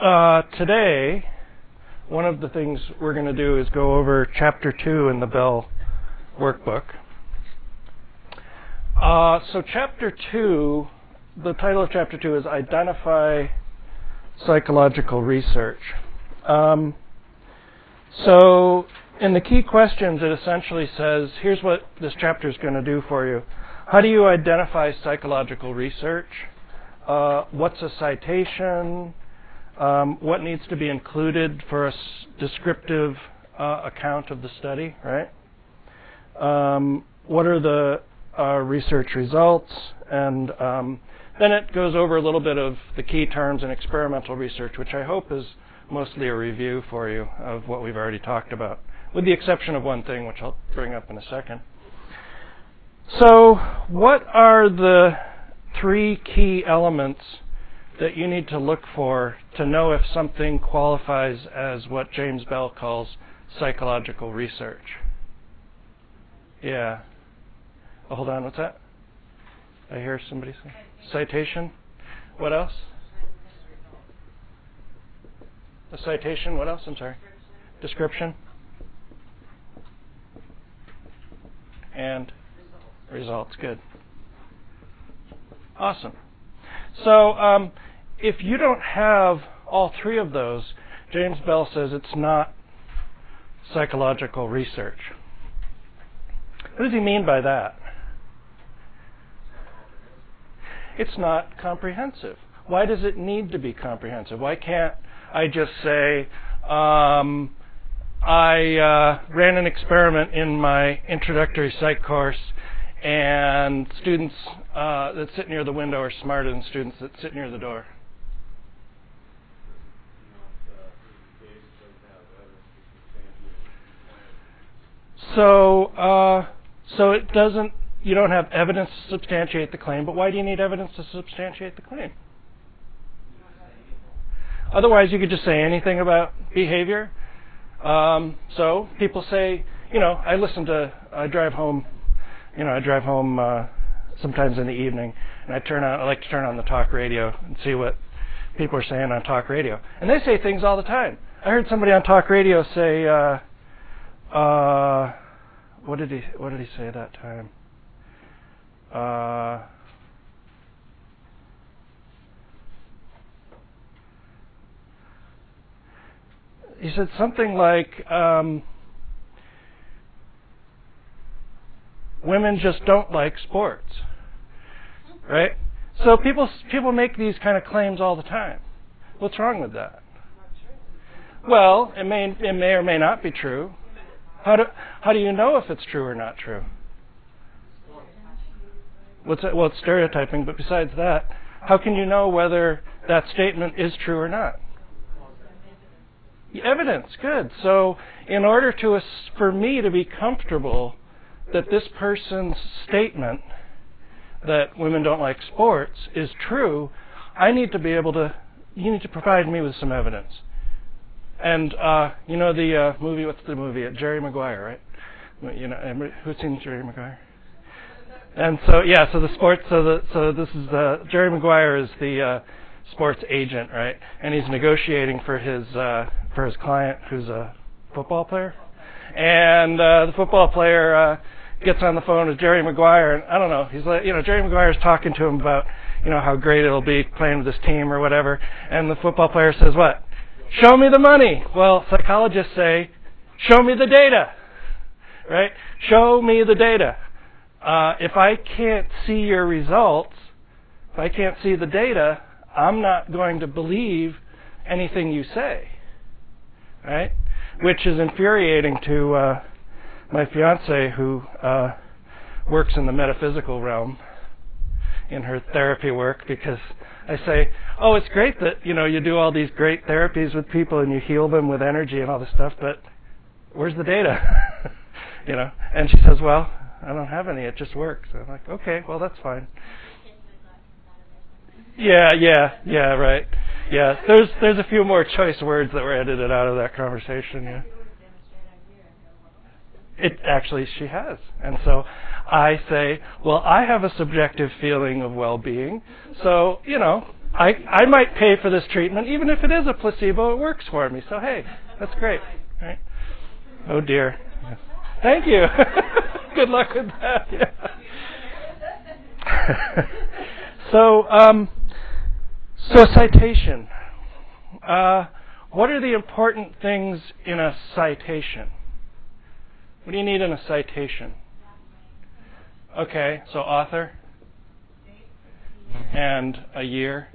uh, today, one of the things we're going to do is go over chapter two in the Bell workbook. Uh, so, chapter two, the title of chapter two is Identify Psychological Research. Um, so, in the key questions, it essentially says here's what this chapter is going to do for you. How do you identify psychological research? Uh, what's a citation? Um, what needs to be included for a descriptive uh, account of the study, right? Um, what are the uh, research results? And um, then it goes over a little bit of the key terms in experimental research, which I hope is mostly a review for you of what we've already talked about, with the exception of one thing, which I'll bring up in a second. So, what are the three key elements that you need to look for to know if something qualifies as what James Bell calls psychological research. Yeah. Oh, hold on, what's that? I hear somebody say citation. What else? A citation. What else? I'm sorry. Description. And results. Good. Awesome. So um, if you don't have all three of those, James Bell says it's not psychological research. What does he mean by that? It's not comprehensive. Why does it need to be comprehensive? Why can't I just say, um, I uh, ran an experiment in my introductory psych course and students uh, that sit near the window are smarter than students that sit near the door. So, uh, so it doesn't. You don't have evidence to substantiate the claim, but why do you need evidence to substantiate the claim? Otherwise, you could just say anything about behavior. Um, so people say, you know, I listen to, I drive home you know, I drive home uh, sometimes in the evening, and I turn on. I like to turn on the talk radio and see what people are saying on talk radio, and they say things all the time. I heard somebody on talk radio say, uh, uh, "What did he? What did he say that time?" Uh, he said something like. Um, women just don't like sports. Right? So people people make these kind of claims all the time. What's wrong with that? Well, it may it may or may not be true. How do how do you know if it's true or not true? What's that? Well, it's stereotyping, but besides that, how can you know whether that statement is true or not? Evidence, good. So, in order to for me to be comfortable that this person's statement that women don't like sports is true, I need to be able to, you need to provide me with some evidence. And, uh, you know the uh, movie, what's the movie? Jerry Maguire, right? You know, who's seen Jerry Maguire? And so, yeah, so the sports, so the, so this is, uh, Jerry Maguire is the, uh, sports agent, right? And he's negotiating for his, uh, for his client who's a football player. And, uh, the football player, uh, gets on the phone with Jerry Maguire, and I don't know, he's like, you know, Jerry Maguire's talking to him about, you know, how great it'll be playing with this team or whatever, and the football player says, what? Show me the money. Well, psychologists say, show me the data, right? Show me the data. Uh, if I can't see your results, if I can't see the data, I'm not going to believe anything you say, right? Which is infuriating to uh, my fiance, who uh, works in the metaphysical realm in her therapy work, because I say, "Oh, it's great that you know you do all these great therapies with people and you heal them with energy and all this stuff, but where's the data?" you know, and she says, "Well, I don't have any. It just works." I'm like, "Okay, well that's fine." Yeah, yeah, yeah, right. Yeah, there's there's a few more choice words that were edited out of that conversation. Yeah. It actually she has. And so I say, well, I have a subjective feeling of well-being. So, you know, I I might pay for this treatment, even if it is a placebo. It works for me. So hey, that's great. Right? Oh dear. Thank you. Good luck with that. So um, so citation. Uh, what are the important things in a citation? What do you need in a citation? Okay, so author and a year.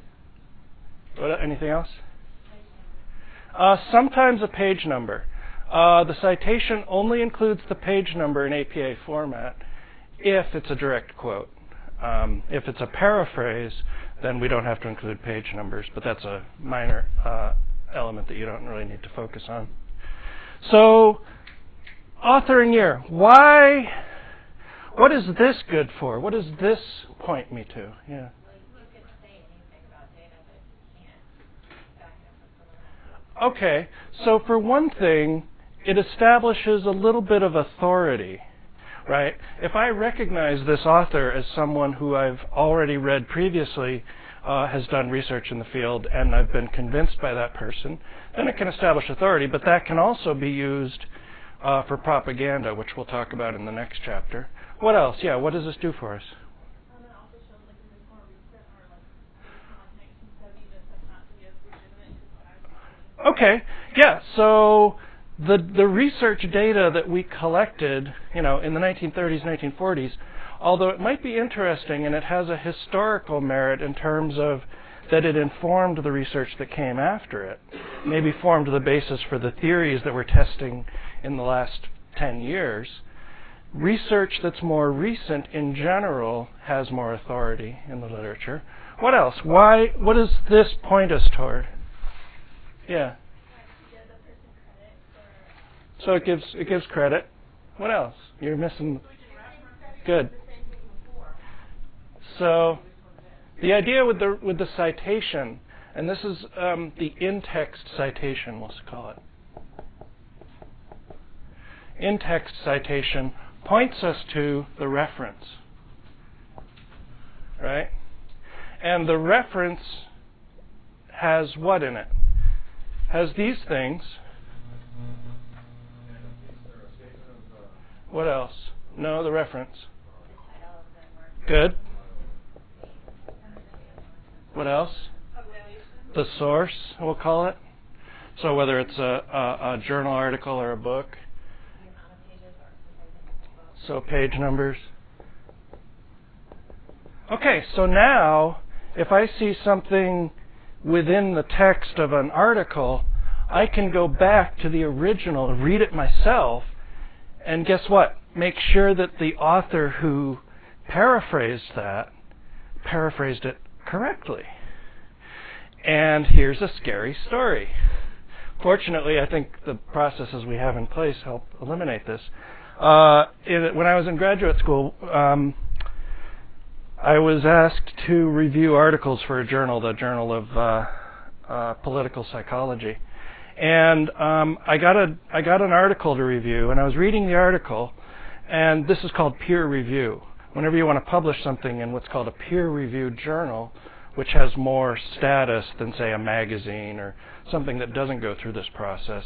Anything else? Uh, sometimes a page number. Uh, the citation only includes the page number in APA format if it's a direct quote. Um, if it's a paraphrase, then we don't have to include page numbers, but that's a minor uh, element that you don't really need to focus on. So, author and year. Why? What is this good for? What does this point me to? Yeah. Okay, so for one thing, it establishes a little bit of authority, right? If I recognize this author as someone who I've already read previously, uh, has done research in the field, and I've been convinced by that person, then it can establish authority, but that can also be used uh, for propaganda, which we'll talk about in the next chapter. What else? Yeah, what does this do for us? Okay, yeah. So the the research data that we collected, you know, in the 1930s, 1940s, although it might be interesting and it has a historical merit in terms of that it informed the research that came after it, maybe formed the basis for the theories that we're testing in the last 10 years. Research that's more recent in general has more authority in the literature. What else? Why? What does this point us toward? Yeah. So it gives it gives credit. What else? You're missing. Good. So the idea with the with the citation, and this is um, the in-text citation, let's call it. In-text citation points us to the reference, right? And the reference has what in it? has these things. What else? No, the reference. Good. What else? The source, we'll call it. So whether it's a, a, a journal article or a book. So page numbers. Okay, so now if I see something within the text of an article, I can go back to the original read it myself. And guess what? Make sure that the author who paraphrased that paraphrased it correctly. And here's a scary story. Fortunately, I think the processes we have in place help eliminate this. Uh, in, when I was in graduate school, um, I was asked to review articles for a journal, the Journal of uh, uh, Political Psychology, and um, I got a I got an article to review, and I was reading the article, and this is called peer review. Whenever you want to publish something in what's called a peer-reviewed journal, which has more status than say a magazine or something that doesn't go through this process,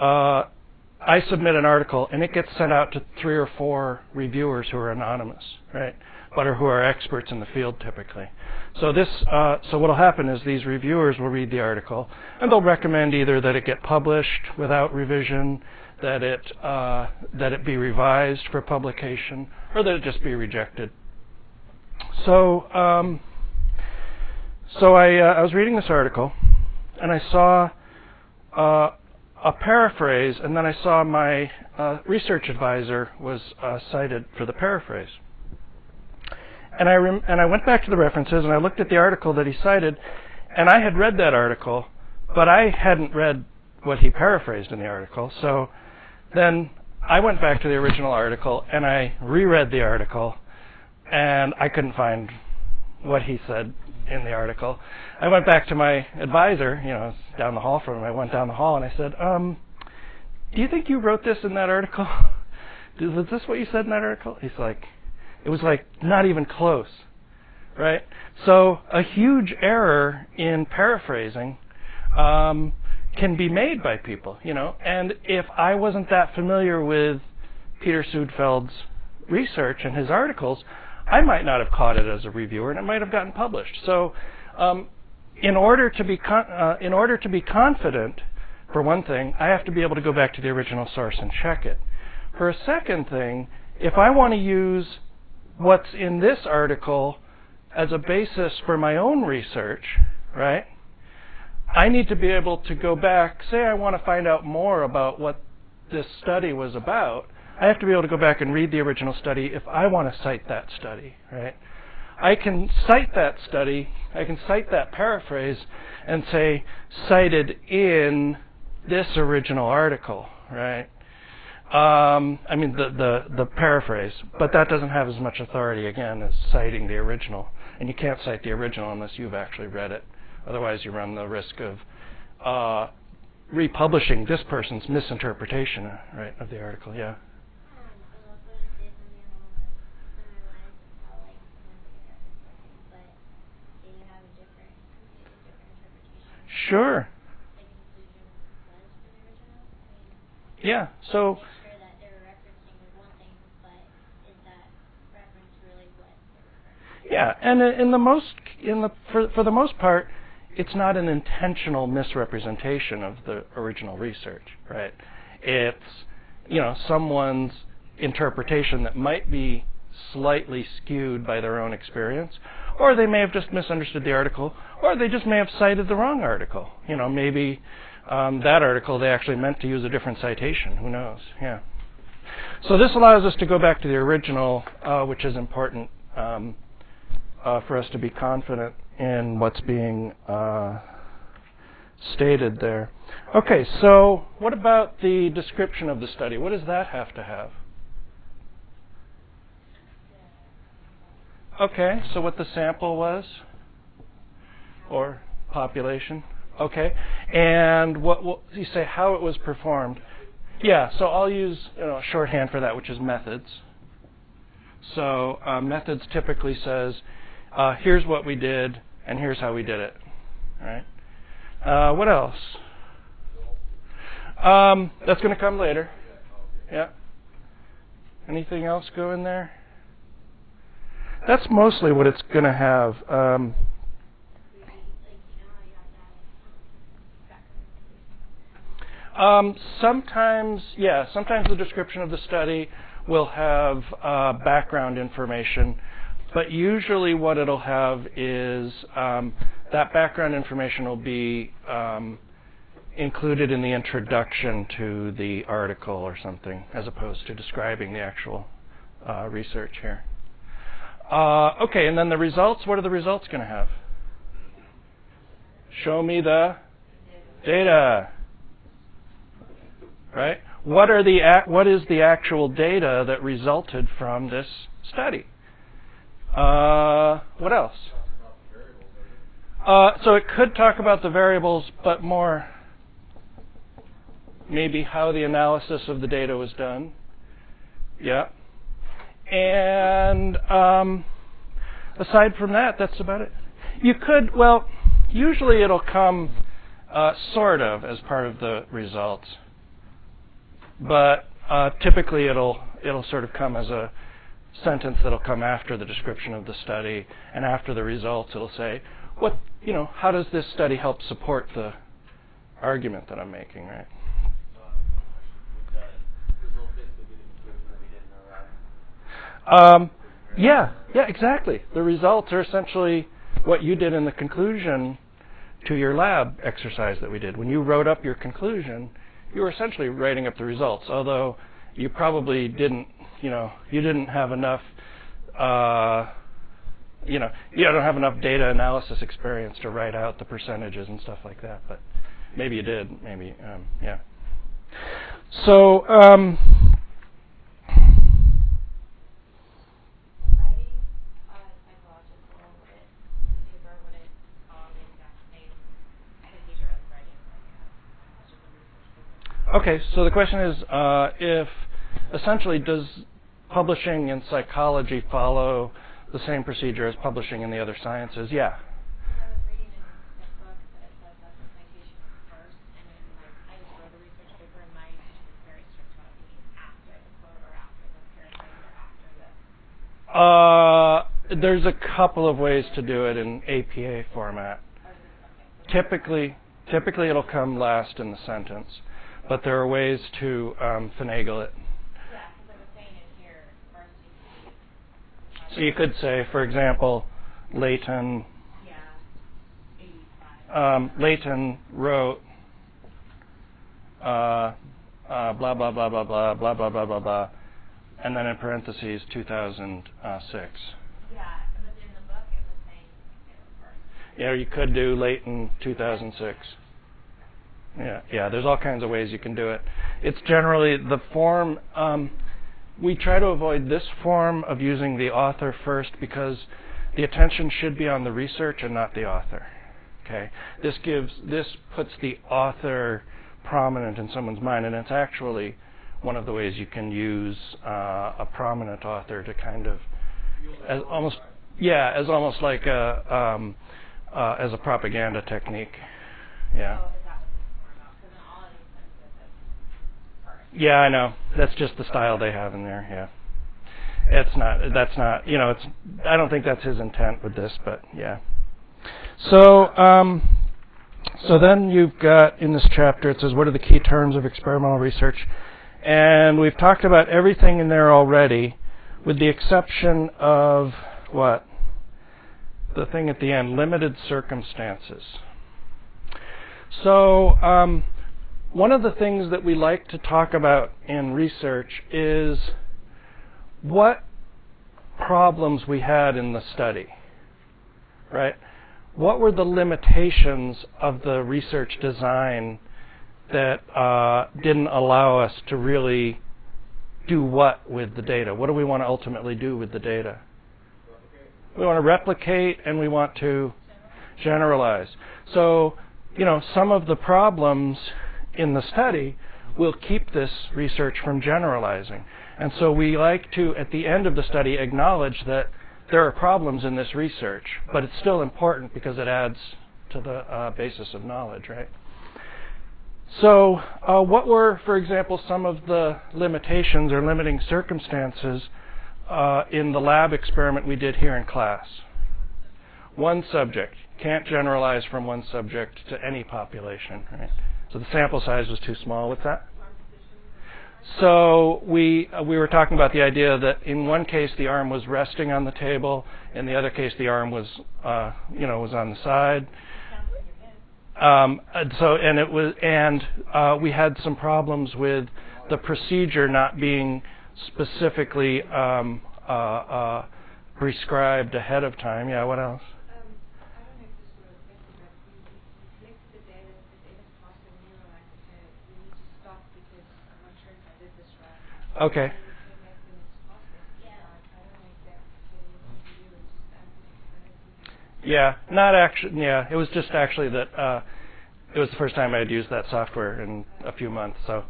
uh, I submit an article and it gets sent out to three or four reviewers who are anonymous, right? but who are experts in the field typically. So this, uh, so what'll happen is these reviewers will read the article and they'll recommend either that it get published without revision, that it uh, that it be revised for publication, or that it just be rejected. So, um, so I uh, I was reading this article, and I saw uh, a paraphrase, and then I saw my uh, research advisor was uh, cited for the paraphrase. And I rem- and I went back to the references and I looked at the article that he cited, and I had read that article, but I hadn't read what he paraphrased in the article. So then I went back to the original article and I reread the article, and I couldn't find what he said in the article. I went back to my advisor, you know, down the hall from him. I went down the hall and I said, um, "Do you think you wrote this in that article? Was this what you said in that article?" He's like, it was like not even close. right? So a huge error in paraphrasing um, can be made by people, you know. And if I wasn't that familiar with Peter Suedfeld's research and his articles, I might not have caught it as a reviewer, and it might have gotten published. So, um, in order to be con- uh, in order to be confident, for one thing, I have to be able to go back to the original source and check it. For a second thing, if I want to use what's in this article as a basis for my own research, right? I need to be able to go back, say I want to find out more about what this study was about. I have to be able to go back and read the original study if I want to cite that study, right? I can cite that study, I can cite that paraphrase and say cited in this original article, right? Um, I mean the, the the paraphrase, but that doesn't have as much authority again as citing the original, and you can't cite the original unless you've actually read it. Otherwise, you run the risk of uh, republishing this person's misinterpretation, right, of the article. Yeah. Sure. Yeah. So. Yeah, and in the most, in the for for the most part, it's not an intentional misrepresentation of the original research, right? It's you know someone's interpretation that might be slightly skewed by their own experience, or they may have just misunderstood the article, or they just may have cited the wrong article. You know, maybe um, that article they actually meant to use a different citation. Who knows? Yeah. So this allows us to go back to the original, uh, which is important um, uh, for us to be confident in what's being uh, stated there. Okay, so what about the description of the study? What does that have to have? Okay, so what the sample was? Or population? Okay, and what, you say how it was performed? Yeah, so I'll use you know, shorthand for that, which is methods. So uh, methods typically says, uh, here's what we did, and here's how we did it. All right. Uh, what else? Um, that's going to come later. Yeah. Anything else go in there? That's mostly what it's going to have. Um, um, sometimes, yeah, sometimes the description of the study will have uh, background information but usually, what it'll have is um, that background information will be um, included in the introduction to the article or something, as opposed to describing the actual uh, research here. Uh, okay, and then the results. What are the results going to have? Show me the data. Right? What are the what is the actual data that resulted from this study? Uh, what else? Uh, so it could talk about the variables, but more maybe how the analysis of the data was done. Yeah. And um, aside from that, that's about it. You could, well, usually it'll come uh, sort of as part of the results, but uh, typically it'll it'll sort of come as a sentence that'll come after the description of the study. And after the results it'll say what you know how does this study help support the argument that I'm making right um, yeah yeah exactly the results are essentially what you did in the conclusion to your lab exercise that we did when you wrote up your conclusion you were essentially writing up the results although you probably didn't you know, you didn't have enough, uh, you know, you don't have enough data analysis experience to write out the percentages and stuff like that. But maybe you did. Maybe, um, yeah. So. Um, Okay, so the question is uh, if essentially, does publishing in psychology follow the same procedure as publishing in the other sciences. Yeah. Uh, there's a couple of ways to do it in APA format. Typically, typically it'll come last in the sentence, but there are ways to um, finagle it. So you could say, for example, Leighton. Yeah, um, Leighton wrote uh, uh, blah blah blah blah blah blah blah blah blah blah and then in parentheses 2006. Yeah, but in the book it was saying Yeah, you could do Leighton 2006. Yeah, yeah. There's all kinds of ways you can do it. It's generally the form. Um, we try to avoid this form of using the author first because the attention should be on the research and not the author. Okay. This gives this puts the author prominent in someone's mind, and it's actually one of the ways you can use uh, a prominent author to kind of as almost yeah as almost like a um, uh, as a propaganda technique yeah yeah I know that's just the style they have in there yeah it's not that's not you know it's I don't think that's his intent with this but yeah so um, so then you've got in this chapter it says what are the key terms of experimental research and we've talked about everything in there already, with the exception of what? The thing at the end limited circumstances. So, um, one of the things that we like to talk about in research is what problems we had in the study, right? What were the limitations of the research design that uh, didn't allow us to really do what with the data? What do we want to ultimately do with the data? We want to replicate and we want to generalize. So, you know, some of the problems in the study will keep this research from generalizing. And so we like to, at the end of the study, acknowledge that there are problems in this research, but it's still important because it adds to the uh, basis of knowledge, right? So, uh, what were, for example, some of the limitations or limiting circumstances uh, in the lab experiment we did here in class? One subject. Can't generalize from one subject to any population, right? So the sample size was too small with that. So we uh, we were talking about the idea that in one case the arm was resting on the table, in the other case the arm was uh, you know was on the side. Um, and so and it was and uh, we had some problems with the procedure not being specifically um, uh, uh, prescribed ahead of time. Yeah. What else? Okay. Yeah, not actually. Yeah, it was just actually that uh, it was the first time I had used that software in a few months. So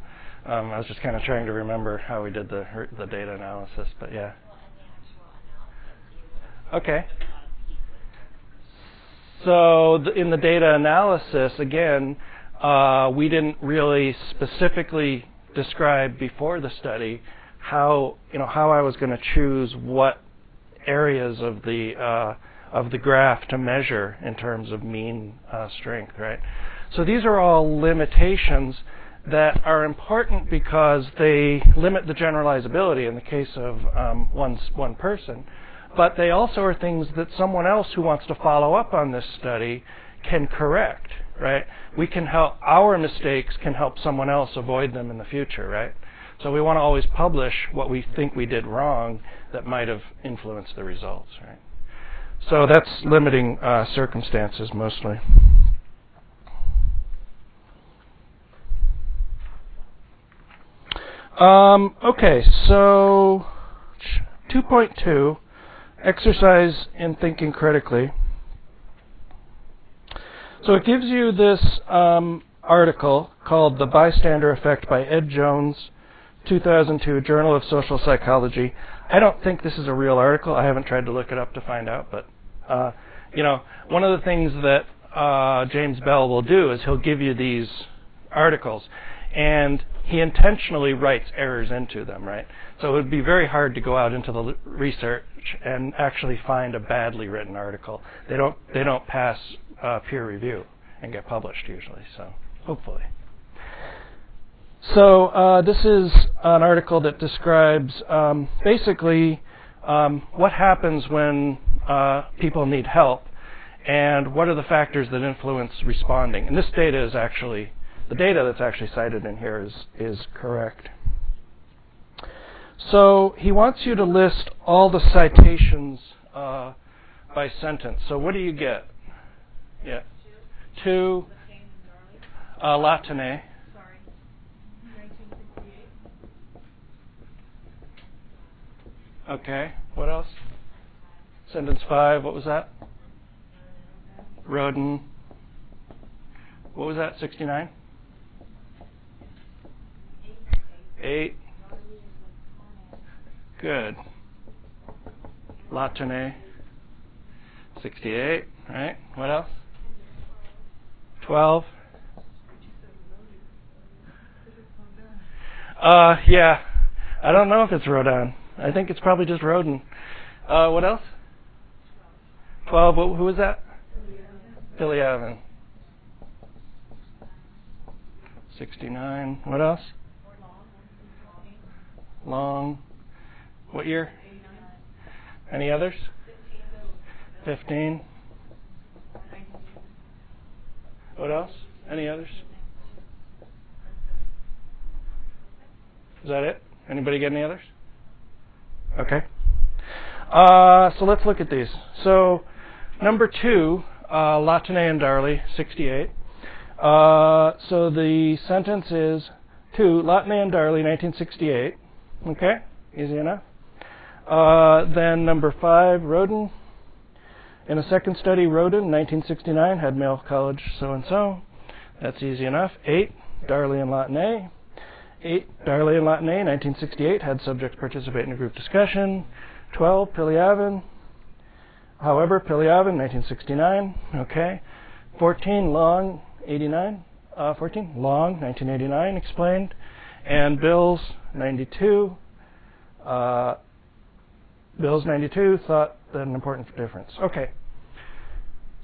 um, I was just kind of trying to remember how we did the the data analysis. But yeah. Okay. So in the data analysis, again, uh, we didn't really specifically describe before the study how you know how I was going to choose what areas of the uh, of the graph to measure in terms of mean uh, strength, right? So these are all limitations that are important because they limit the generalizability in the case of um, one, one person. But they also are things that someone else who wants to follow up on this study can correct, right? We can help, our mistakes can help someone else avoid them in the future, right? So we want to always publish what we think we did wrong that might have influenced the results, right? So that's limiting uh, circumstances mostly. Um, okay, so 2.2 exercise in thinking critically. So it gives you this um, article called The Bystander Effect by Ed Jones, 2002, Journal of Social Psychology. I don't think this is a real article. I haven't tried to look it up to find out, but uh, you know, one of the things that uh, James Bell will do is he'll give you these articles, and he intentionally writes errors into them, right? So it would be very hard to go out into the research and actually find a badly written article. They don't they don't pass uh, peer review and get published usually. So hopefully. So uh, this is an article that describes um, basically um, what happens when uh, people need help and what are the factors that influence responding. And this data is actually the data that's actually cited in here is is correct. So he wants you to list all the citations uh, by sentence. So what do you get? Yeah, two. Uh, Latané. Okay. What else? Sentence five. What was that? Rodin. What was that? Sixty-nine. Eight. Good. Latané. Sixty-eight. Right. What else? Twelve. Uh, yeah. I don't know if it's Rodin. I think it's probably just Rodin. Uh, what else? Twelve. Who was that? Piliavin. Sixty-nine. What else? Long. What year? Any others? Fifteen. What else? Any others? Is that it? Anybody get any others? Okay. Uh, so let's look at these. So number two, uh, Latané and Darley, 68. Uh, so the sentence is two, Latané and Darley, 1968. Okay, easy enough. Uh, then number five, Rodin. In a second study, Rodin, 1969, had male college so and so. That's easy enough. Eight, Darley and Latané. 8. Darley and Latané, 1968, had subjects participate in a group discussion. 12. Piliavin. However, Piliavin, 1969. Okay. 14. Long, 89. Uh, 14. Long, 1989, explained. And Bills, 92. Uh, Bills, 92, thought an important difference. Okay.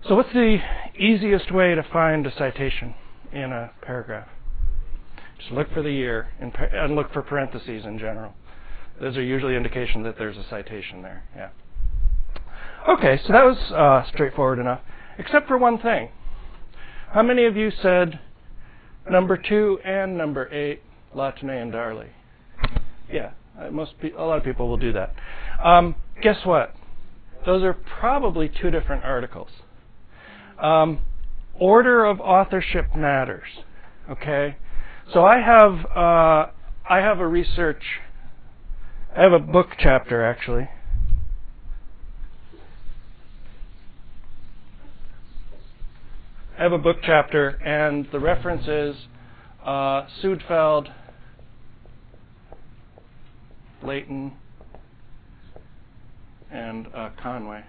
So, what's the easiest way to find a citation in a paragraph? Just look for the year and, look for parentheses in general. Those are usually indication that there's a citation there. Yeah. Okay, so that was uh, straightforward enough, except for one thing. How many of you said number two and number eight, Latané and Darley? Yeah, uh, most pe- a lot of people will do that. Um, guess what? Those are probably two different articles. Um, order of authorship matters. Okay, so I have uh, I have a research. I have a book chapter actually. I have a book chapter, and the reference is uh, Suedfeld, Leighton, and uh, Conway.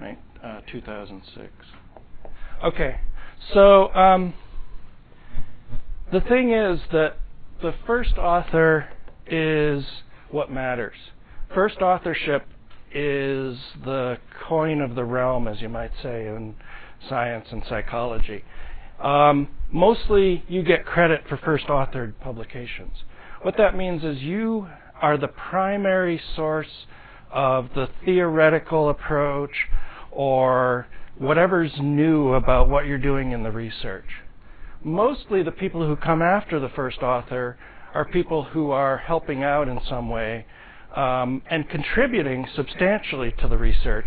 Right, uh, 2006. Okay, so. Um, the thing is that the first author is what matters. First authorship is the coin of the realm, as you might say, in science and psychology. Um, mostly, you get credit for first authored publications. What that means is you are the primary source of the theoretical approach or whatever's new about what you're doing in the research mostly the people who come after the first author are people who are helping out in some way um, and contributing substantially to the research,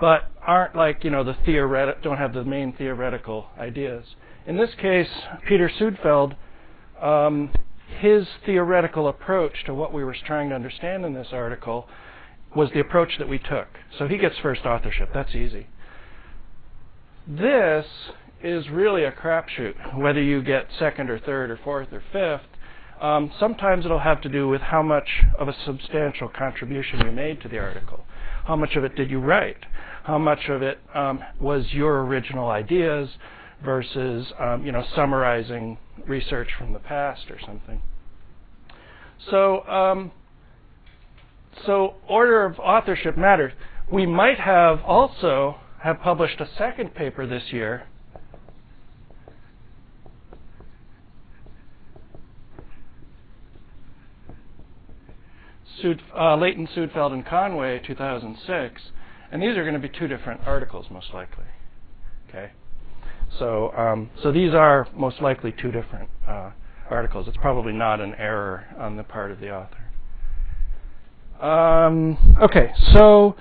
but aren't like you know the theoretic don't have the main theoretical ideas. In this case, Peter Suedfeld, um, his theoretical approach to what we were trying to understand in this article was the approach that we took. So he gets first authorship. That's easy. This is really a crapshoot, whether you get second or third or fourth or fifth. Um, sometimes it'll have to do with how much of a substantial contribution you made to the article. How much of it did you write? How much of it um, was your original ideas versus, um, you know, summarizing research from the past or something. So, um, so order of authorship matters. We might have also have published a second paper this year Sud, uh, Leighton, Suedfeld, and Conway, 2006, and these are going to be two different articles, most likely. Okay, these are most likely two different uh, articles. It's probably not an error on the part of the author. Um, okay, so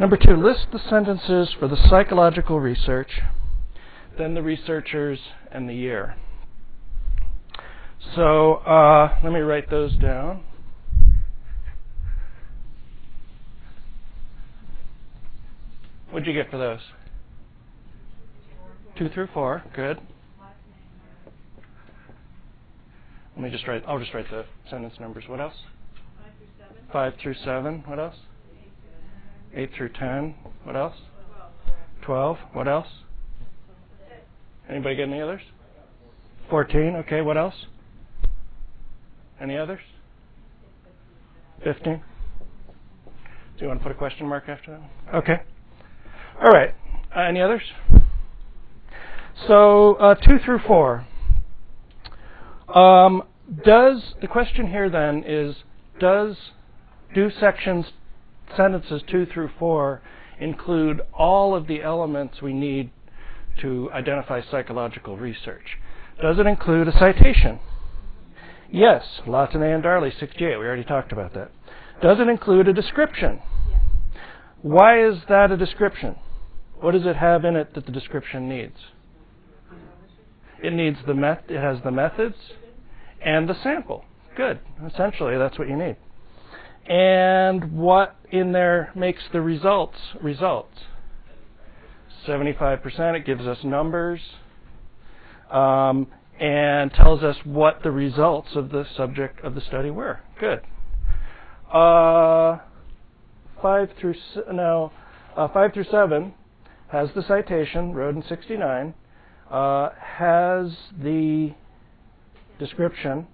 number two, list the sentences for the psychological research, then the researchers, and the year. So uh, let me write those down. What'd you get for those? Two through four. Good. Let me just write. I'll just write the sentence numbers. What else? Five through seven. Five through seven. What else? Eight through ten. What else? Twelve. What else? Anybody get any others? Fourteen. Okay. What else? Any others? Fifteen. Do you want to put a question mark after that? Okay. All right. Uh, any others? So uh, two through four. Um, does the question here then is does do sections sentences two through four include all of the elements we need to identify psychological research? Does it include a citation? Yes, Latané and Darley, 68. We already talked about that. Does it include a description? Why is that a description? What does it have in it that the description needs? It needs the met- it has the methods and the sample. Good. Essentially, that's what you need. And what in there makes the results results? 75%. It gives us numbers um, and tells us what the results of the subject of the study were. Good. Uh, five through now, uh, five through seven has the citation, Rodin 69, uh, has the description.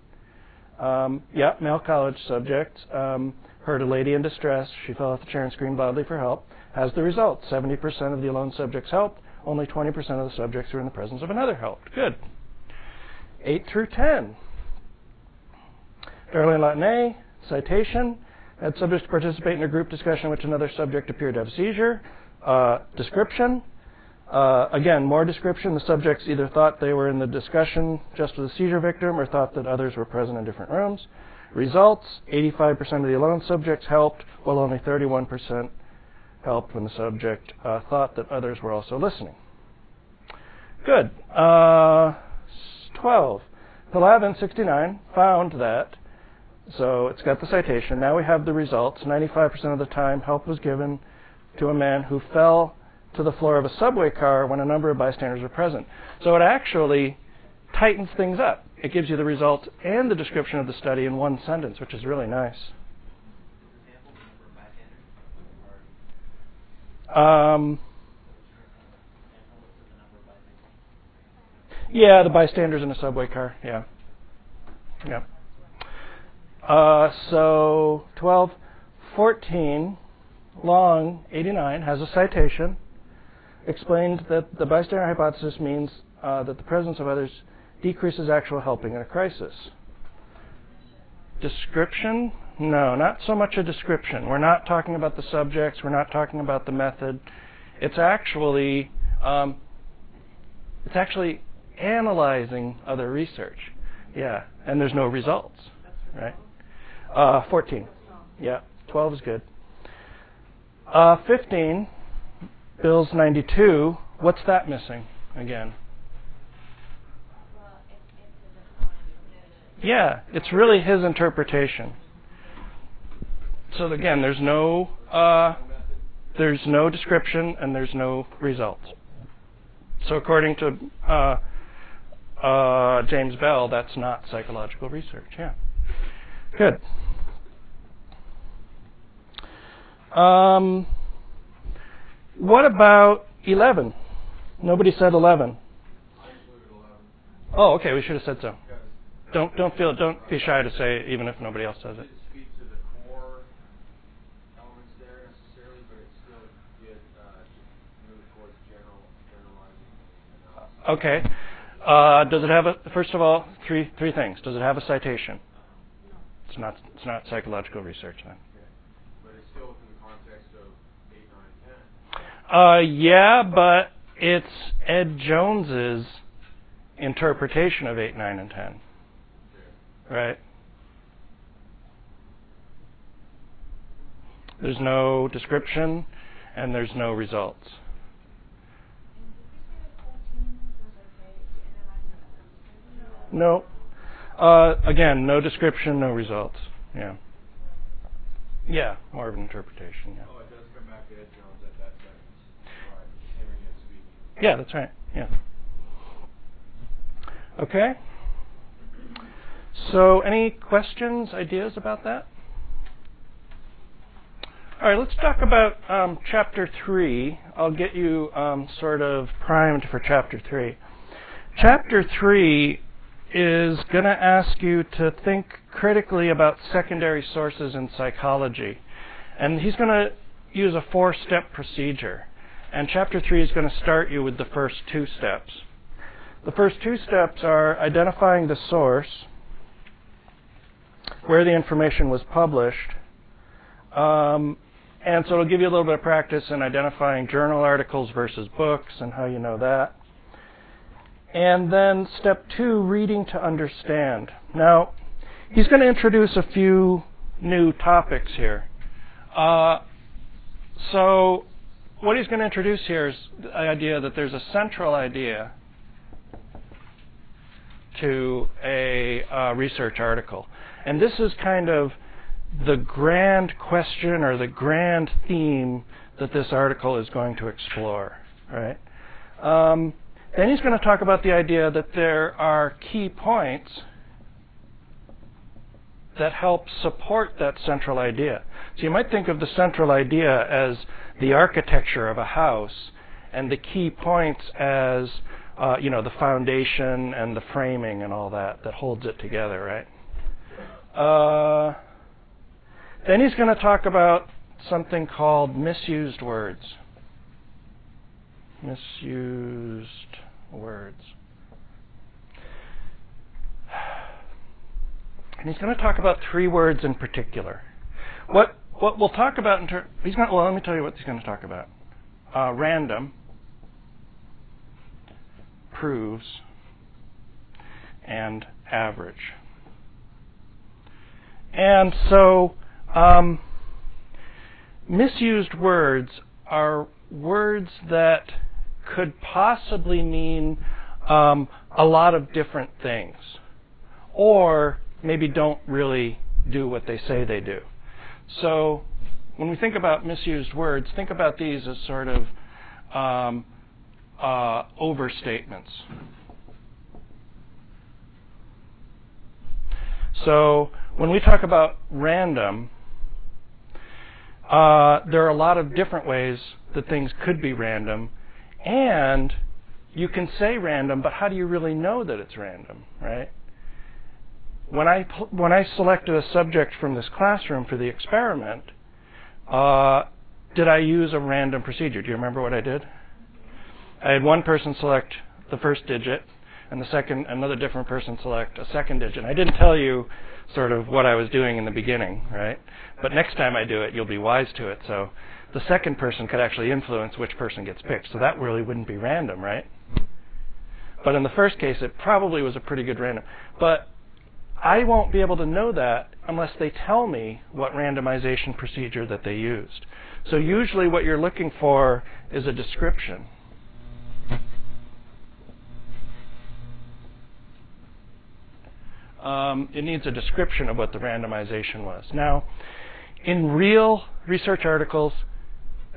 Um, yeah, male college subject. Um, heard a lady in distress. She fell off the chair and screamed loudly for help. Has the result. 70% of the alone subjects helped. Only 20% of the subjects were in the presence of another helped. Good. 8 through 10. Darlene Latané, citation. Had subjects participate in a group discussion in which another subject appeared to have seizure. Uh, description. Uh, again, more description. The subjects either thought they were in the discussion just with a seizure victim or thought that others were present in different rooms. Results 85% of the alone subjects helped, while only 31% helped when the subject uh, thought that others were also listening. Good. Uh, 12. Piliavin 69 found that, so it's got the citation. Now we have the results. 95% of the time, help was given to a man who fell to the floor of a subway car when a number of bystanders are present. So it actually tightens things up. It gives you the result and the description of the study in one sentence, which is really nice. Um, yeah, the bystanders in a subway car. Yeah. Yeah. Uh, so 12, 14 Long, 89, has a citation, explained that the bystander hypothesis means uh, that the presence of others decreases actual helping in a crisis. Description? No, not so much a description. We're not talking about the subjects. We're not talking about the method. It's actually um, it's actually analyzing other research. Yeah, and there's no results, right? Uh, 14. Yeah, 12 is good. Uh, 15, Bill's 92. What's that missing again? Yeah, it's really his interpretation. So again, there's no uh, there's no description and there's no results. So according to uh, uh, James Bell, that's not psychological research. Yeah. Good. Um, what about 11? Nobody said 11. Oh, okay. We should have said so. Don't don't feel don't be shy to say it, even if nobody else says it. Okay. Uh, does it have a first of all three three things? Does it have a citation? It's not it's not psychological research then. But it's still within the context of eight, nine, ten. Uh, yeah, but it's Ed Jones's interpretation of eight, nine, and ten. Right. There's no description and there's no results. No. Uh, again, no description, no results. Yeah. Yeah, more of an interpretation. Yeah. Oh, it does come back to Ed Jones at that sentence. Right. Hearing and speaking. Yeah, that's right. Yeah. Okay. So, any questions, ideas about that? All right, let's talk about um, chapter 3. I'll get you um, sort of primed for chapter 3. Chapter 3 is going to ask you to think critically about secondary sources in psychology. And he's going to use a four step procedure. And chapter 3 is going to start you with the first two steps. The first two steps are identifying the source, where the information was published. Um, and so it'll give you a little bit of practice in identifying journal articles versus books and how you know that. And then step two, reading to understand. Now, he's going to introduce a few new topics here. Uh, so, what he's going to introduce here is the idea that there's a central idea to a uh, research article. And this is kind of the grand question or the grand theme that this article is going to explore, right? Um, then he's going to talk about the idea that there are key points that help support that central idea. So you might think of the central idea as the architecture of a house and the key points as uh, you know the foundation and the framing and all that that holds it together, right? Uh, then he's going to talk about something called misused words misused words. And he's going to talk about three words in particular. What what we'll talk about in ter- he's going well let me tell you what he's going to talk about. Uh, random proves and average. And so um, misused words are words that could possibly mean um, a lot of different things, or maybe don't really do what they say they do. So, when we think about misused words, think about these as sort of um, uh, overstatements. So, when we talk about random, uh, there are a lot of different ways that things could be random, and you can say random, but how do you really know that it's random, right? When I when I selected a subject from this classroom for the experiment, uh, did I use a random procedure? Do you remember what I did? I had one person select the first digit, and the second another different person select a second digit. I didn't tell you sort of what I was doing in the beginning, right? But next time I do it, you'll be wise to it. So the second person could actually influence which person gets picked. So that really wouldn't be random, right? But in the first case, it probably was a pretty good random. But I won't be able to know that unless they tell me what randomization procedure that they used. So usually what you're looking for is a description. Um, it needs a description of what the randomization was. Now, in real research articles,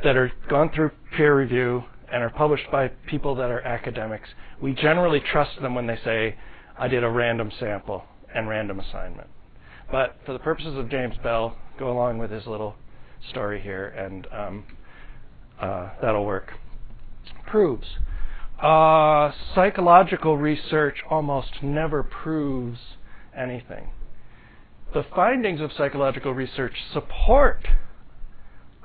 that are gone through peer review and are published by people that are academics, we generally trust them when they say, I did a random sample and random assignment. But for the purposes of James Bell, go along with his little story here, and um, uh, that'll work. Proves. Uh, psychological research almost never proves anything. The findings of psychological research support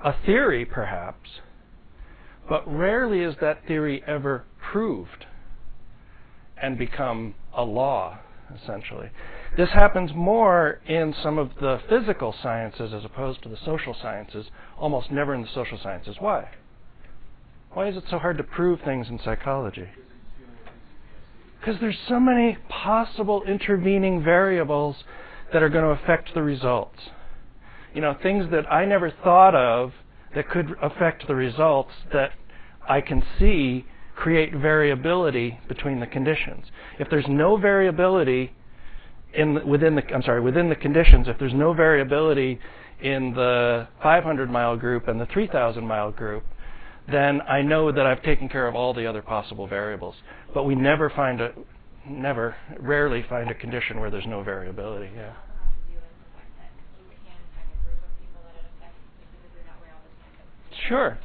a theory, perhaps, but rarely is that theory ever proved and become a law, essentially. This happens more in some of the physical sciences as opposed to the social sciences, almost never in the social sciences. Why? Why is it so hard to prove things in psychology? Because there's so many possible intervening variables that are going to affect the results. You know, things that I never thought of that could affect the results that I can see create variability between the conditions. If there's no variability within the I'm sorry within the conditions, if there's no variability in the 500 mile group and the 3,000 mile group, then I know that I've taken care of all the other possible variables. But we never find a never rarely find a condition where there's no variability. Yeah. Sure.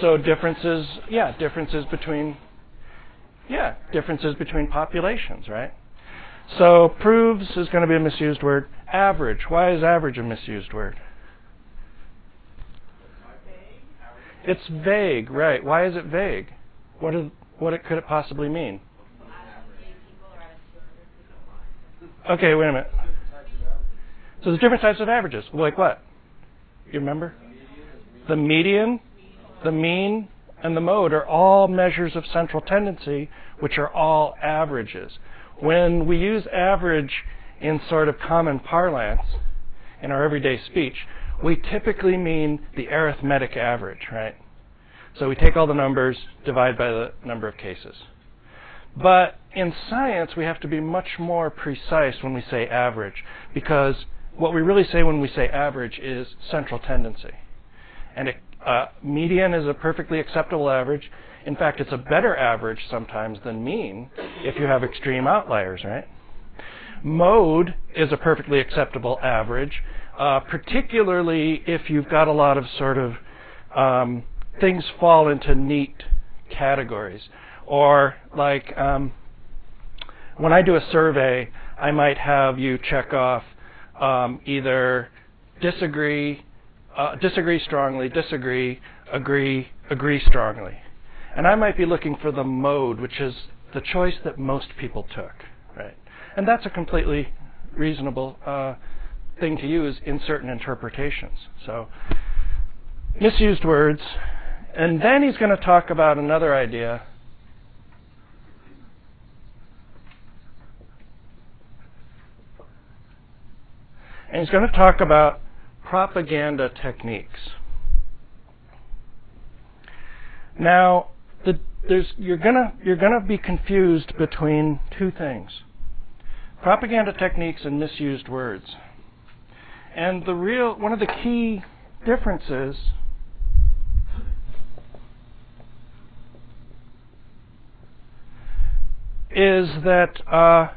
So differences, yeah, differences between, yeah, differences between populations, right? So proves is going to be a misused word. Average. Why is average a misused word? It's vague, right? Why is it vague? What is, what it, could it possibly mean? Okay, wait a minute. So there's different types of averages. Like what? You remember? The median, the mean, and the mode are all measures of central tendency, which are all averages. When we use average in sort of common parlance in our everyday speech, we typically mean the arithmetic average, right? So we take all the numbers, divide by the number of cases. But in science, we have to be much more precise when we say average, because what we really say when we say average is central tendency. And a uh, median is a perfectly acceptable average. In fact, it's a better average sometimes than mean if you have extreme outliers, right? Mode is a perfectly acceptable average, uh, particularly if you've got a lot of sort of um, things fall into neat categories. Or, like, um, when I do a survey, I might have you check off um, either disagree, uh, disagree strongly, disagree, agree, agree strongly. And I might be looking for the mode, which is the choice that most people took, right? And that's a completely reasonable uh, thing to use in certain interpretations. So, misused words. And then he's going to talk about another idea. And he's going to talk about propaganda techniques. Now, the, you're gonna you're gonna be confused between two things: propaganda techniques and misused words. And the real one of the key differences is that uh,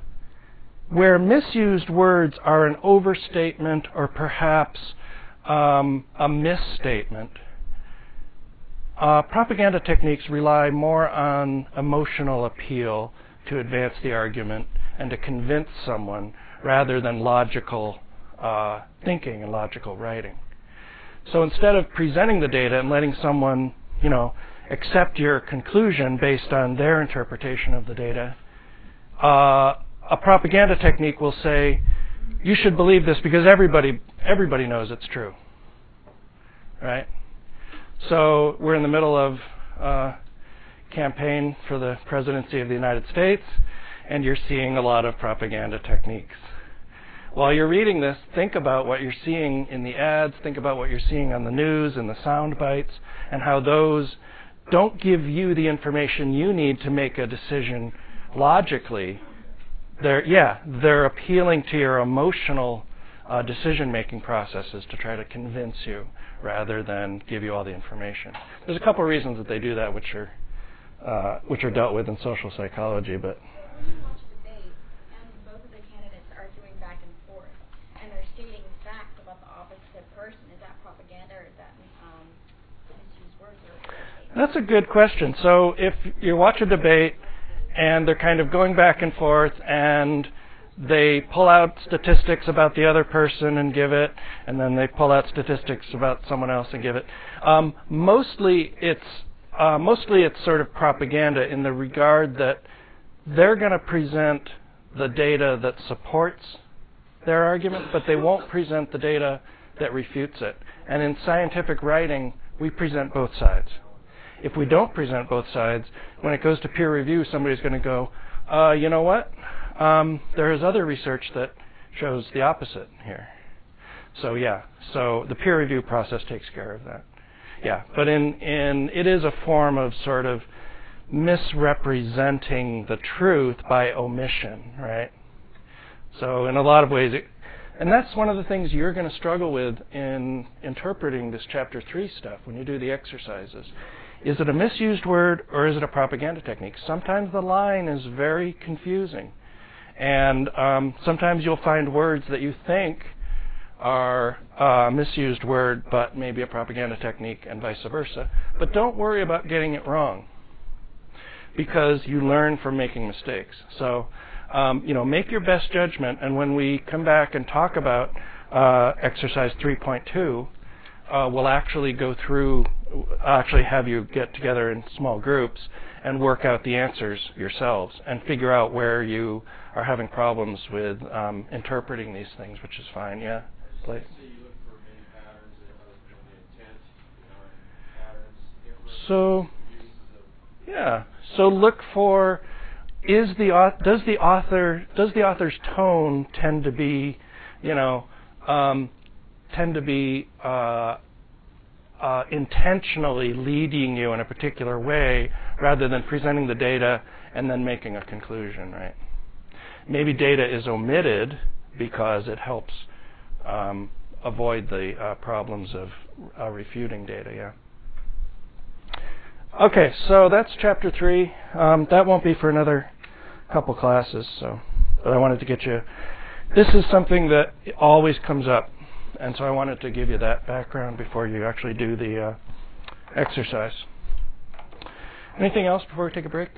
where misused words are an overstatement or perhaps um, a misstatement, uh, propaganda techniques rely more on emotional appeal to advance the argument and to convince someone rather than logical uh, thinking and logical writing. So instead of presenting the data and letting someone, you know, accept your conclusion based on their interpretation of the data, uh, a propaganda technique will say, you should believe this because everybody everybody knows it's true. Right? So we're in the middle of a campaign for the presidency of the United States, and you're seeing a lot of propaganda techniques. While you're reading this, think about what you're seeing in the ads, think about what you're seeing on the news and the sound bites, and how those don't give you the information you need to make a decision logically, they're yeah, they're appealing to your emotional uh, decision-making processes to try to convince you rather than give you all the information. There's a couple of reasons that they do that, which are uh, which are dealt with in social psychology, but. That's a good question. So if you watch a debate and they're kind of going back and forth and they pull out statistics about the other person and give it, and then they pull out statistics about someone else and give it. Um, mostly, it's uh, mostly it's sort of propaganda in the regard that they're going to present the data that supports their argument, but they won't present the data that refutes it. And in scientific writing, we present both sides. If we don't present both sides, when it goes to peer review, somebody's going to go, uh, you know what? Um, there is other research that shows the opposite here. So yeah, so the peer review process takes care of that. Yeah, but in in it is a form of sort of misrepresenting the truth by omission, right? So in a lot of ways, it, and that's one of the things you're going to struggle with in interpreting this chapter three stuff when you do the exercises. Is it a misused word or is it a propaganda technique? Sometimes the line is very confusing. And um, sometimes you'll find words that you think are a misused word, but maybe a propaganda technique, and vice versa. But don't worry about getting it wrong, because you learn from making mistakes. So, um, you know, make your best judgment. And when we come back and talk about uh, exercise 3.2, uh, we'll actually go through, actually have you get together in small groups and work out the answers yourselves and figure out where you are having problems with um, interpreting these things, which is fine. Yeah. So you look for many patterns the intent patterns, so yeah. So look for is the does the author does the author's tone tend to be, you know, um, tend to be uh, uh, intentionally leading you in a particular way rather than presenting the data and then making a conclusion, right? Maybe data is omitted because it helps um, avoid the uh, problems of uh, refuting data. Yeah. Okay, so that's chapter three. Um, that won't be for another couple classes. So, but I wanted to get you. This is something that always comes up, and so I wanted to give you that background before you actually do the uh, exercise. Anything else before we take a break?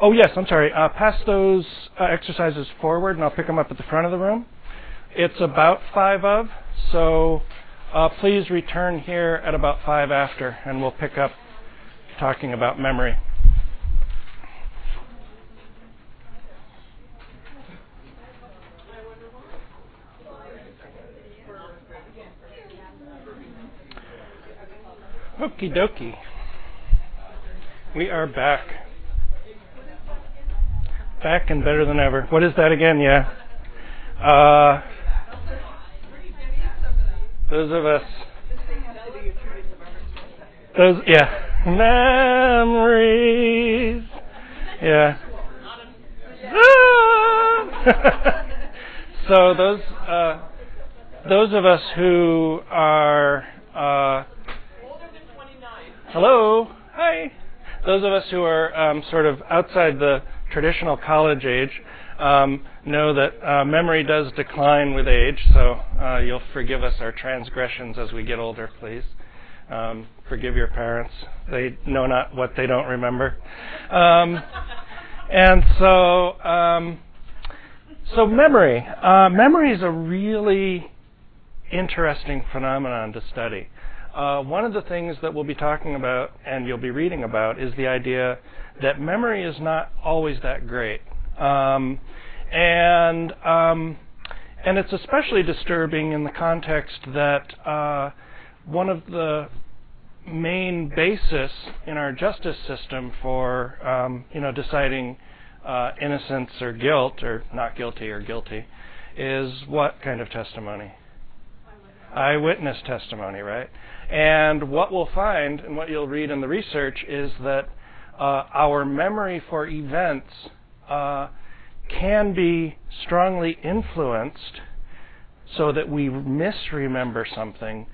Oh, yes, I'm sorry. Uh, pass those uh, exercises forward, and I'll pick them up at the front of the room. It's about five of, so uh, please return here at about five after, and we'll pick up talking about memory. Okie dokie. We are back back and better than ever. What is that again? Yeah. Uh, those of us. Those, yeah. Memories. Yeah. so those uh, those of us who are uh, hello, hi. Those of us who are um, sort of outside the traditional college age um, know that uh, memory does decline with age, so uh, you'll forgive us our transgressions as we get older, please. Um, forgive your parents. They know not what they don't remember. Um, and so, um, so memory. Uh, memory is a really interesting phenomenon to study. Uh, one of the things that we'll be talking about and you'll be reading about is the idea that memory is not always that great. Um, and um, and it's especially disturbing in the context that uh, one of the main basis in our justice system for um, you know deciding uh, innocence or guilt or not guilty or guilty is what kind of testimony? Eyewitness testimony, right? And what we'll find and what you'll read in the research is that uh, our memory for events uh, can be strongly influenced so that we misremember something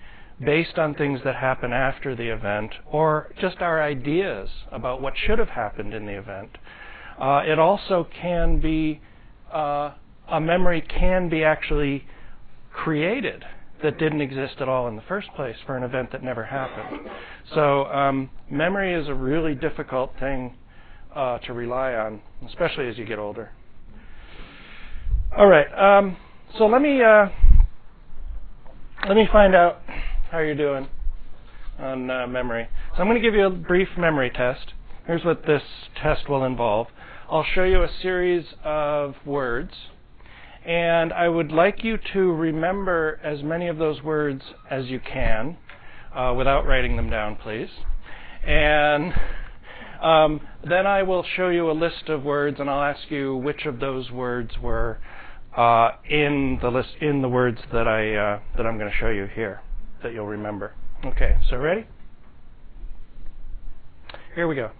based on things that happen after the event or just our ideas about what should have happened in the event. Uh, it also can be, uh, a memory can be actually created that didn't exist at all in the first place for an event that never happened. So um, memory is a really difficult thing uh, to rely on, especially as you get older. All right. Um, so let me uh, let me find out how you're doing on uh, memory. So I'm going to give you a brief memory test. Here's what this test will involve. I'll show you a series of words, and I would like you to remember as many of those words as you can uh, without writing them down, please. And um, then I will show you a list of words, and I'll ask you which of those words were uh, in the list in the words that I uh, that I'm going to show you here that you'll remember. Okay, so ready? Here we go.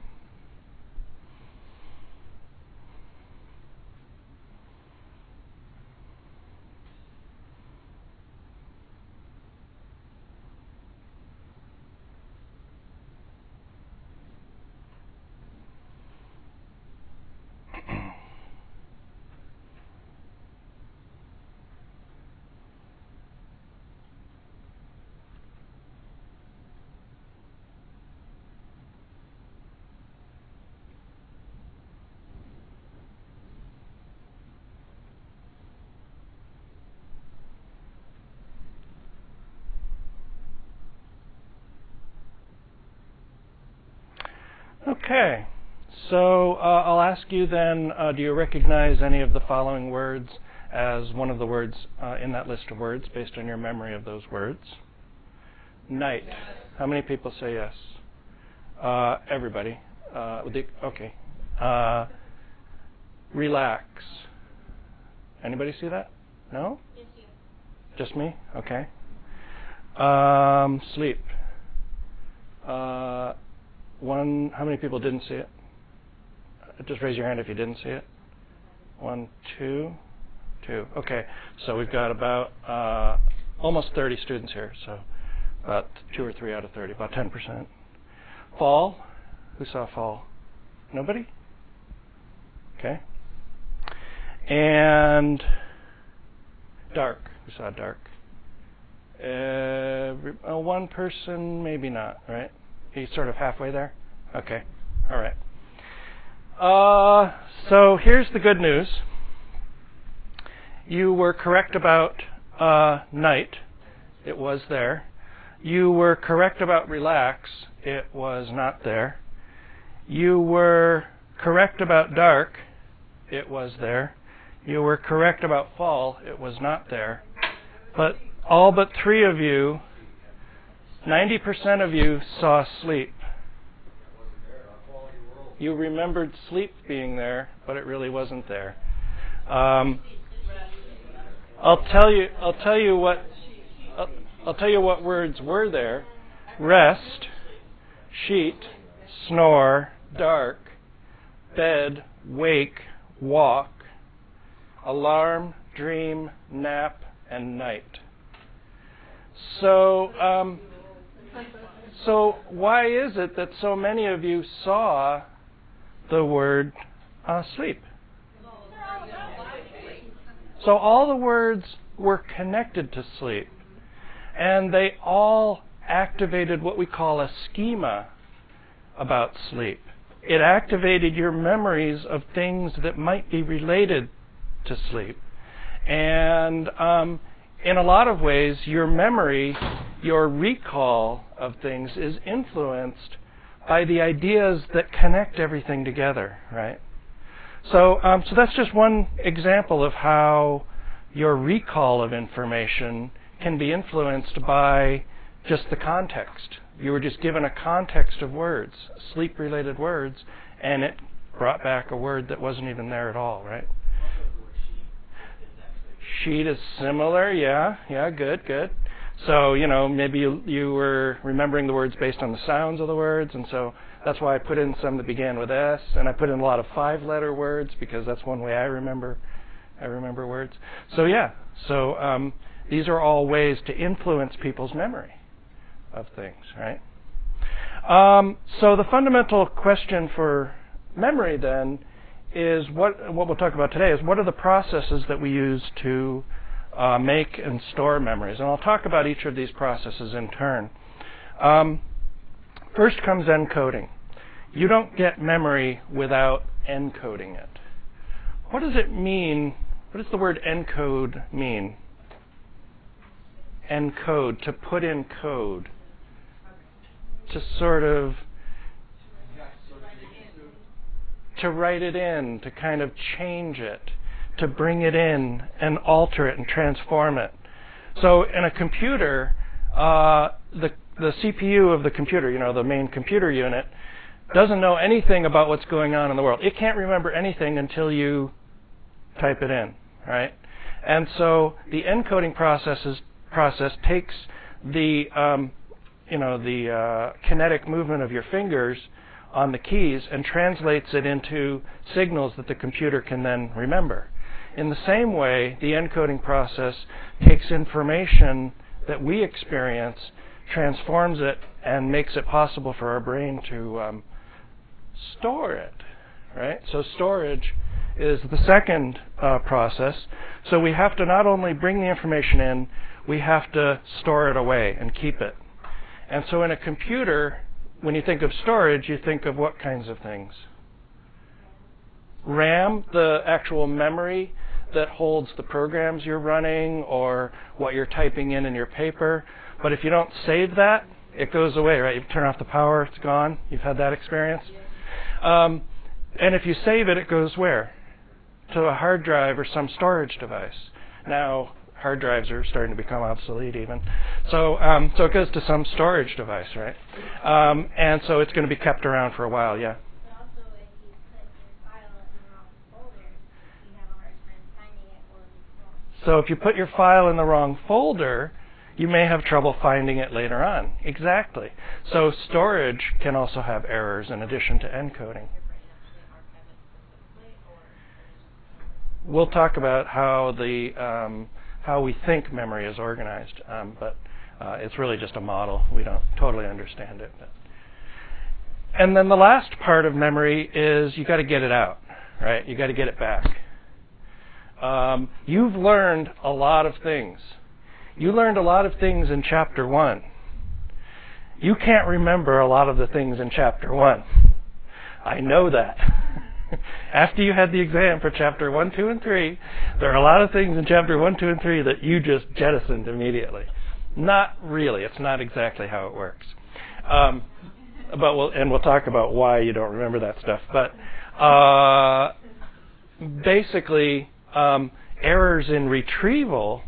Okay. So uh, I'll ask you then uh, do you recognize any of the following words as one of the words uh, in that list of words based on your memory of those words? Night. How many people say yes? Uh, everybody. Uh, okay. Uh, relax. Anybody see that? No? Just me? Okay. Um, sleep. Uh, one, how many people didn't see it? Just raise your hand if you didn't see it. One, two, two. Okay, so we've got about uh, almost 30 students here, so about two or three out of 30, about 10%. Fall, who saw fall? Nobody? Okay. And dark, who saw dark? Uh, one person, maybe not, right? He's sort of halfway there? Okay. All right. Uh, so here's the good news. You were correct about uh, night. It was there. You were correct about relax. It was not there. You were correct about dark. It was there. You were correct about fall. It was not there. But all but three of you 90% of you saw sleep. You remembered sleep being there, but it really wasn't there. Um, I'll tell you. I'll tell you what. I'll, I'll tell you what words were there: rest, sheet, snore, dark, bed, wake, walk, alarm, dream, nap, and night. So. Um, so, why is it that so many of you saw the word uh, sleep? So, all the words were connected to sleep, and they all activated what we call a schema about sleep. It activated your memories of things that might be related to sleep. And um, in a lot of ways, your memory, your recall of things is influenced by the ideas that connect everything together, right? So, um, so that's just one example of how your recall of information can be influenced by just the context. You were just given a context of words, sleep-related words, and it brought back a word that wasn't even there at all, right? sheet is similar. Yeah, yeah, good, good. So, you know, maybe you, you were remembering the words based on the sounds of the words, and so that's why I put in some that began with S, and I put in a lot of five-letter words because that's one way I remember, I remember words. So yeah, so um, These are all ways to influence people's memory of things, right? Um, so the fundamental question for memory then is what what we'll talk about today is what are the processes that we use to uh, make and store memories, and I'll talk about each of these processes in turn. Um, first comes encoding. You don't get memory without encoding it. What does it mean? What does the word encode mean? Encode, to put in code, to sort of to write it in, to kind of change it, to bring it in and alter it and transform it. So in a computer, uh, the the CPU of the computer, you know, the main computer unit, doesn't know anything about what's going on in the world. It can't remember anything until you type it in, right? And so the encoding processes, process takes the um, you know the uh, kinetic movement of your fingers on the keys and translates it into signals that the computer can then remember. In the same way, the encoding process takes information that we experience, transforms it, and makes it possible for our brain to um, store it. Right? So storage is the second uh, process. So we have to not only bring the information in, we have to store it away and keep it. And so in a computer, when you think of storage, you think of what kinds of things? RAM, the actual memory that holds the programs you're running or what you're typing in in your paper. But if you don't save that, it goes away, right? You turn off the power, it's gone. You've had that experience? Um, and if you save it, it goes where? To a hard drive or some storage device. Now, hard drives are starting to become obsolete even. So um, so it goes to some storage device, right? Um, and so it's going to be kept around for a while, yeah. So if you put your file in the wrong folder, you may have trouble finding it later on. Exactly. So storage can also have errors in addition to encoding. We'll talk about how the um, how we think memory is organized, um, but uh, it's really just a model. We don't totally understand it. But. And then the last part of memory is you got to get it out, right? You got to get it back. Um, you've learned a lot of things. You learned a lot of things in chapter one. You can't remember a lot of the things in chapter one. I know that. After you had the exam for chapter 1, 2, and 3, there are a lot of things in chapter 1, 2, and 3 that you just jettisoned immediately. Not really. It's not exactly how it works. Um, but we'll, and we'll talk about why you don't remember that stuff. But uh, basically, um, errors in retrieval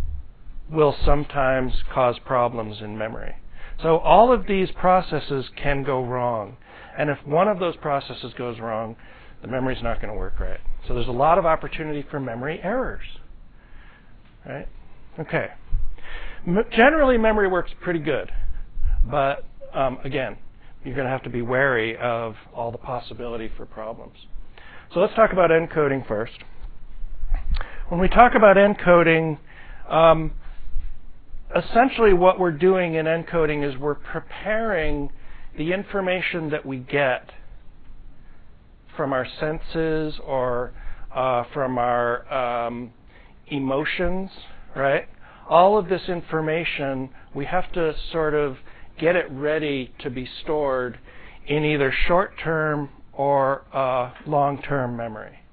will sometimes cause problems in memory. So all of these processes can go wrong. And if one of those processes goes wrong, the memory's not going to work right. So there's a lot of opportunity for memory errors. Right? Okay. M- generally, memory works pretty good, but um, again, you're going to have to be wary of all the possibility for problems. So let's talk about encoding first. When we talk about encoding, um, essentially what we're doing in encoding is we're preparing the information that we get from our senses or uh, from our um, emotions, right? All of this information, we have to sort of get it ready to be stored in either short term or uh, long term memory.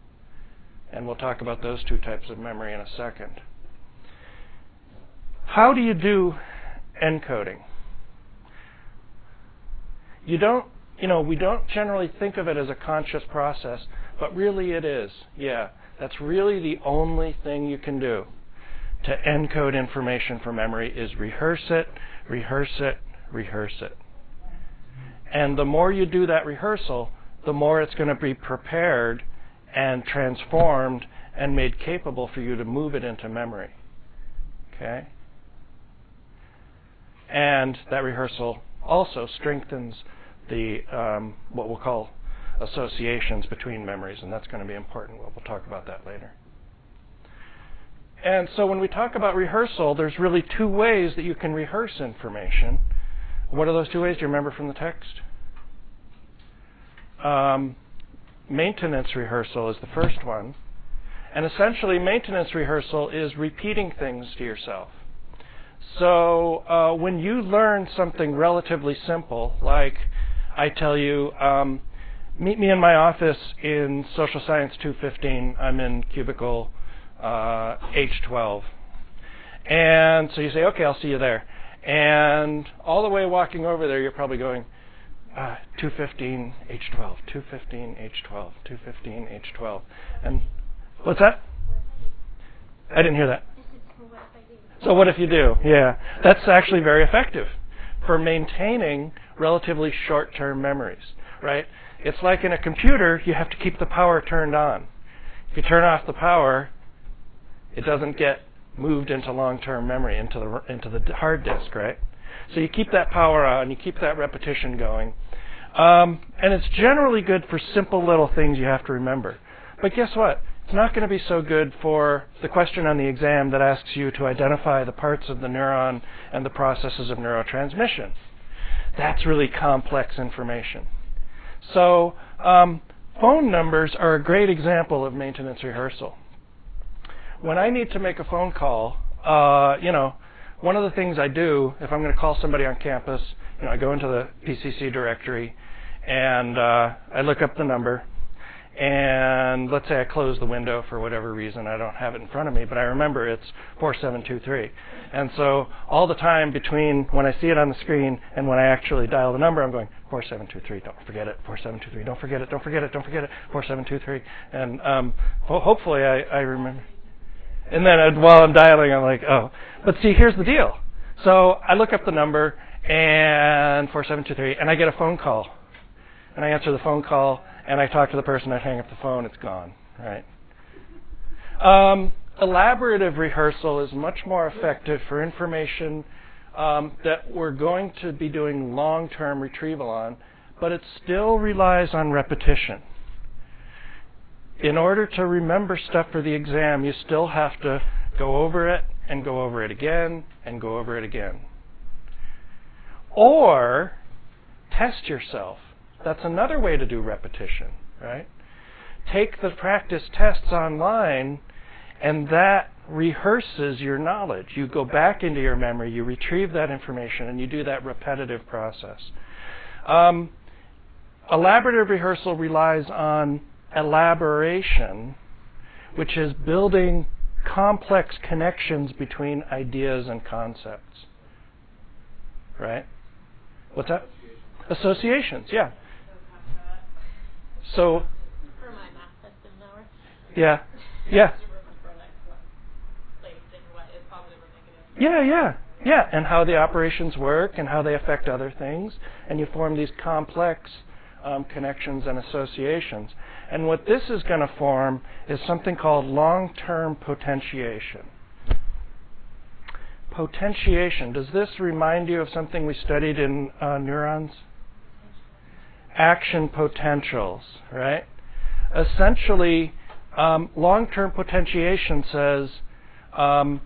And we'll talk about those two types of memory in a second. How do you do encoding? You don't you know, we don't generally think of it as a conscious process, but really it is. Yeah, that's really the only thing you can do to encode information for memory is rehearse it, rehearse it, rehearse it. And the more you do that rehearsal, the more it's going to be prepared and transformed and made capable for you to move it into memory. Okay? And that rehearsal also strengthens the um, what we'll call associations between memories, and that's going to be important. We'll, we'll talk about that later. and so when we talk about rehearsal, there's really two ways that you can rehearse information. What are those two ways? Do you remember from the text? Um, maintenance rehearsal is the first one. And essentially, maintenance rehearsal is repeating things to yourself. So uh, when you learn something relatively simple, like I tell you, um, meet me in my office in Social Science 215. I'm in cubicle uh, H12. And so you say, okay, I'll see you there. And all the way walking over there, you're probably going, uh, 215 H12, 215 H12, 215 H12. And what's that? I didn't hear that. So what if you do? Yeah, that's actually very effective for maintaining relatively short-term memories, right? It's like in a computer, you have to keep the power turned on. If you turn off the power, it doesn't get moved into long-term memory, into the into the hard disk, right? So you keep that power on, you keep that repetition going, um, and it's generally good for simple little things you have to remember. But guess what? It's not going to be so good for the question on the exam that asks you to identify the parts of the neuron and the processes of neurotransmission. That's really complex information. So um, phone numbers are a great example of maintenance rehearsal. When I need to make a phone call, uh, you know, one of the things I do if I'm going to call somebody on campus, you know, I go into the PCC directory and uh, I look up the number. And let's say I close the window for whatever reason, I don't have it in front of me, but I remember it's 4723. And so all the time between when I see it on the screen and when I actually dial the number, I'm going 4723, don't forget it, 4723, don't forget it, don't forget it, don't forget it, 4723. And um, ho- hopefully I, I remember. And then uh, while I'm dialing, I'm like, oh. But see, here's the deal. So I look up the number and 4723, and I get a phone call. And I answer the phone call, and I talk to the person, I hang up the phone, it's gone, right? Um, elaborative rehearsal is much more effective for information um, that we're going to be doing long term retrieval on, but it still relies on repetition. In order to remember stuff for the exam, you still have to go over it and go over it again and go over it again. Or test yourself. That's another way to do repetition, right? Take the practice tests online and that rehearses your knowledge. You go back into your memory, you retrieve that information, and you do that repetitive process. Um, elaborative rehearsal relies on elaboration, which is building complex connections between ideas and concepts. Right? What's that? Associations, yeah. So. Yeah, yeah. Yeah, yeah, yeah. And how the operations work and how they affect other things. And you form these complex um, connections and associations. And what this is going to form is something called long term potentiation. Potentiation. Does this remind you of something we studied in uh, neurons? Action potentials, right? Essentially, um, long term potentiation says um,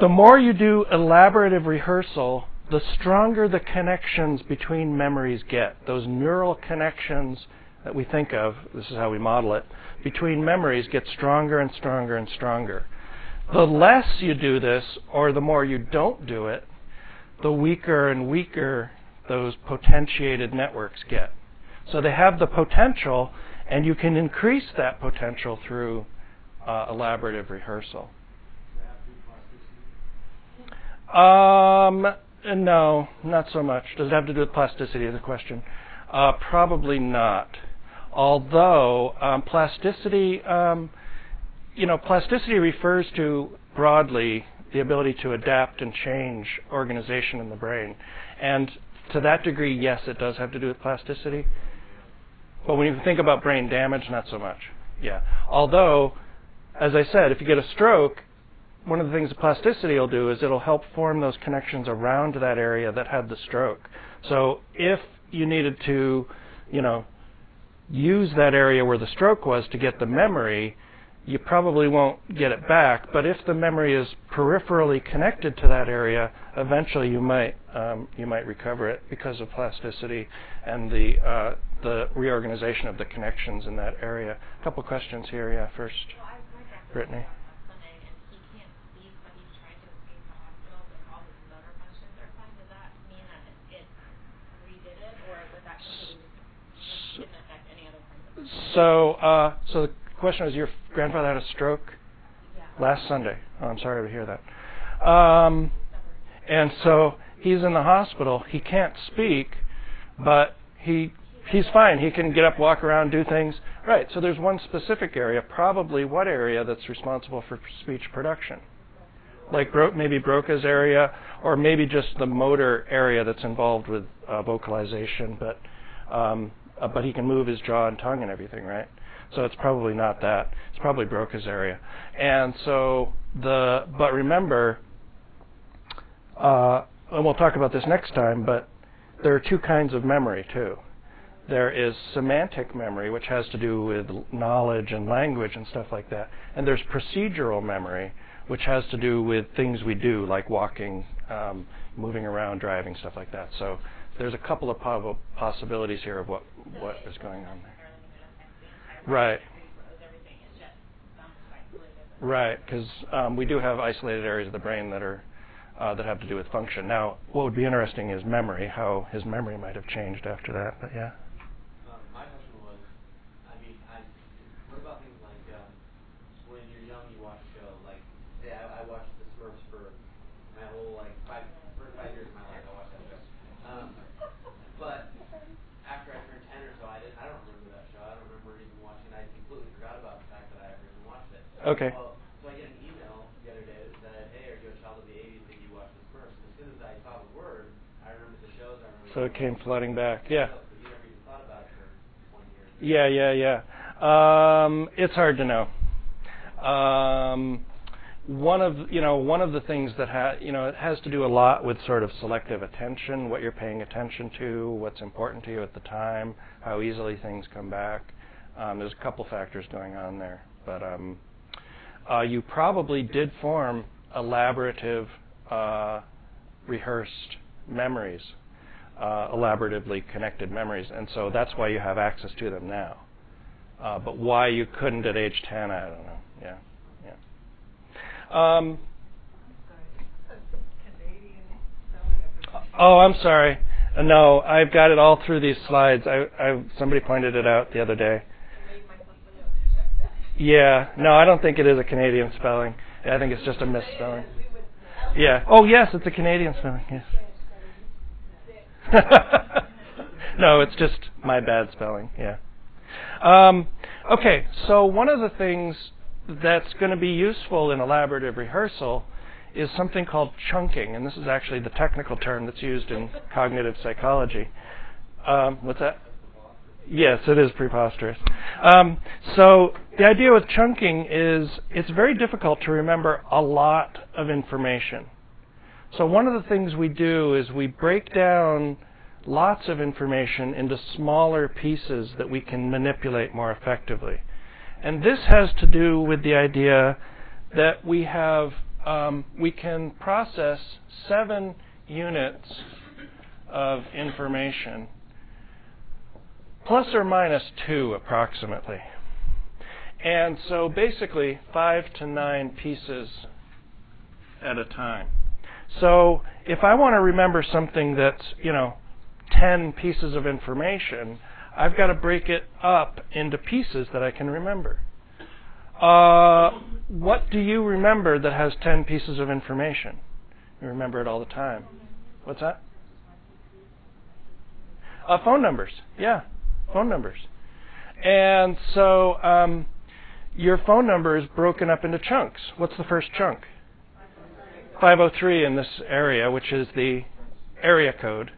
the more you do elaborative rehearsal, the stronger the connections between memories get. Those neural connections that we think of, this is how we model it, between memories get stronger and stronger and stronger. The less you do this, or the more you don't do it, the weaker and weaker those potentiated networks get. So they have the potential, and you can increase that potential through uh, elaborative rehearsal. Um, no, not so much. Does it have to do with plasticity? Is the question? Uh, probably not. Although um, plasticity, um, you know, plasticity refers to broadly the ability to adapt and change organization in the brain, and to that degree, yes, it does have to do with plasticity. But when you think about brain damage, not so much. Yeah. Although, as I said, if you get a stroke, one of the things that plasticity will do is it'll help form those connections around that area that had the stroke. So if you needed to, you know, use that area where the stroke was to get the memory, you probably won't get it back. But if the memory is peripherally connected to that area, eventually you might um, you might recover it because of plasticity and the uh, the reorganization of the connections in that area. A couple questions here, yeah. First, Brittany. So, uh, so the question was, your grandfather had a stroke last Sunday. Oh, I'm sorry to hear that. Um, and so he's in the hospital. He can't speak, but he he's fine. He can get up, walk around, do things. Right. So there's one specific area, probably what area that's responsible for speech production, like Bro- maybe Broca's area, or maybe just the motor area that's involved with uh, vocalization. But um, uh, but he can move his jaw and tongue and everything, right? So it's probably not that. It's probably Broca's area. And so the but remember, uh, and we'll talk about this next time. But there are two kinds of memory too. There is semantic memory, which has to do with knowledge and language and stuff like that. And there's procedural memory, which has to do with things we do, like walking, um, moving around, driving, stuff like that. So there's a couple of possibilities here of what is going on there. Right. Right, because um, we do have isolated areas of the brain that are uh, that have to do with function. Now, what would be interesting is memory, how his memory might have changed after that. But yeah. Okay. Well, so I get an email the other day that said, "Hey, are you a child of the '80s? Did you watch The Smurfs?" And as soon as I saw the word, I remembered the shows. I remembered. So it came flooding back. Yeah. You never even thought about it for 20 years. Yeah, yeah, yeah. Um, it's hard to know. Um, one of you know one of the things that ha- you know it has to do a lot with sort of selective attention, what you're paying attention to, what's important to you at the time, how easily things come back. Um, there's a couple factors going on there, but um, you probably did form elaborative, uh, rehearsed memories, uh, elaboratively connected memories, and so that's why you have access to them now. Uh, but why you couldn't at age 10, I don't know. Yeah, yeah. Um, oh, I'm sorry. Uh, no, I've got it all through these slides. I, I, somebody pointed it out the other day. Yeah, no, I don't think it is a Canadian spelling. I think it's just a misspelling. Yeah. Oh, yes, it's a Canadian spelling. Yes. no, it's just my bad spelling. Yeah. Um, okay, so one of the things that's going to be useful in elaborative rehearsal is something called chunking, and this is actually the technical term that's used in cognitive psychology. Um, what's that? Yes, it is preposterous. Um, so the idea with chunking is it's very difficult to remember a lot of information. So one of the things we do is we break down lots of information into smaller pieces that we can manipulate more effectively. And this has to do with the idea that we have um, we can process seven units of information plus or minus two approximately. And so basically five to nine pieces at a time. So if I want to remember something that's, you know, 10 pieces of information, I've got to break it up into pieces that I can remember. Uh, what do you remember that has 10 pieces of information? You remember it all the time. What's that? Uh, phone numbers. Yeah phone numbers. And so um, your phone number is broken up into chunks. What's the first chunk? 503 in this area, which is the area code.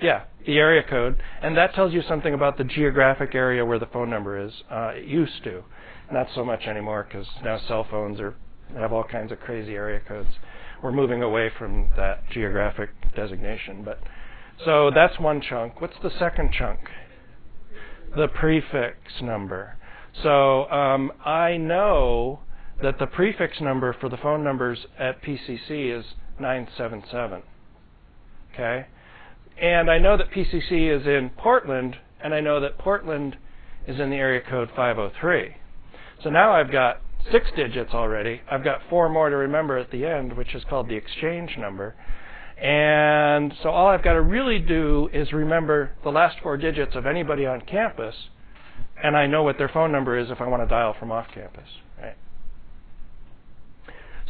Yeah, the area code. And that tells you something about the geographic area where the phone number is. Uh, it used to. Not so much anymore because now cell phones are have all kinds of crazy area codes. We're moving away from that geographic designation. But so that's one chunk. What's the second chunk? The prefix number. So um, I know that the prefix number for the phone numbers at PCC is 977. Okay? And I know that PCC is in Portland, and I know that Portland is in the area code 503. So now I've got six digits already. I've got four more to remember at the end, which is called the exchange number. And so all I've got to really do is remember the last four digits of anybody on campus, and I know what their phone number is if I want to dial from off campus. Right?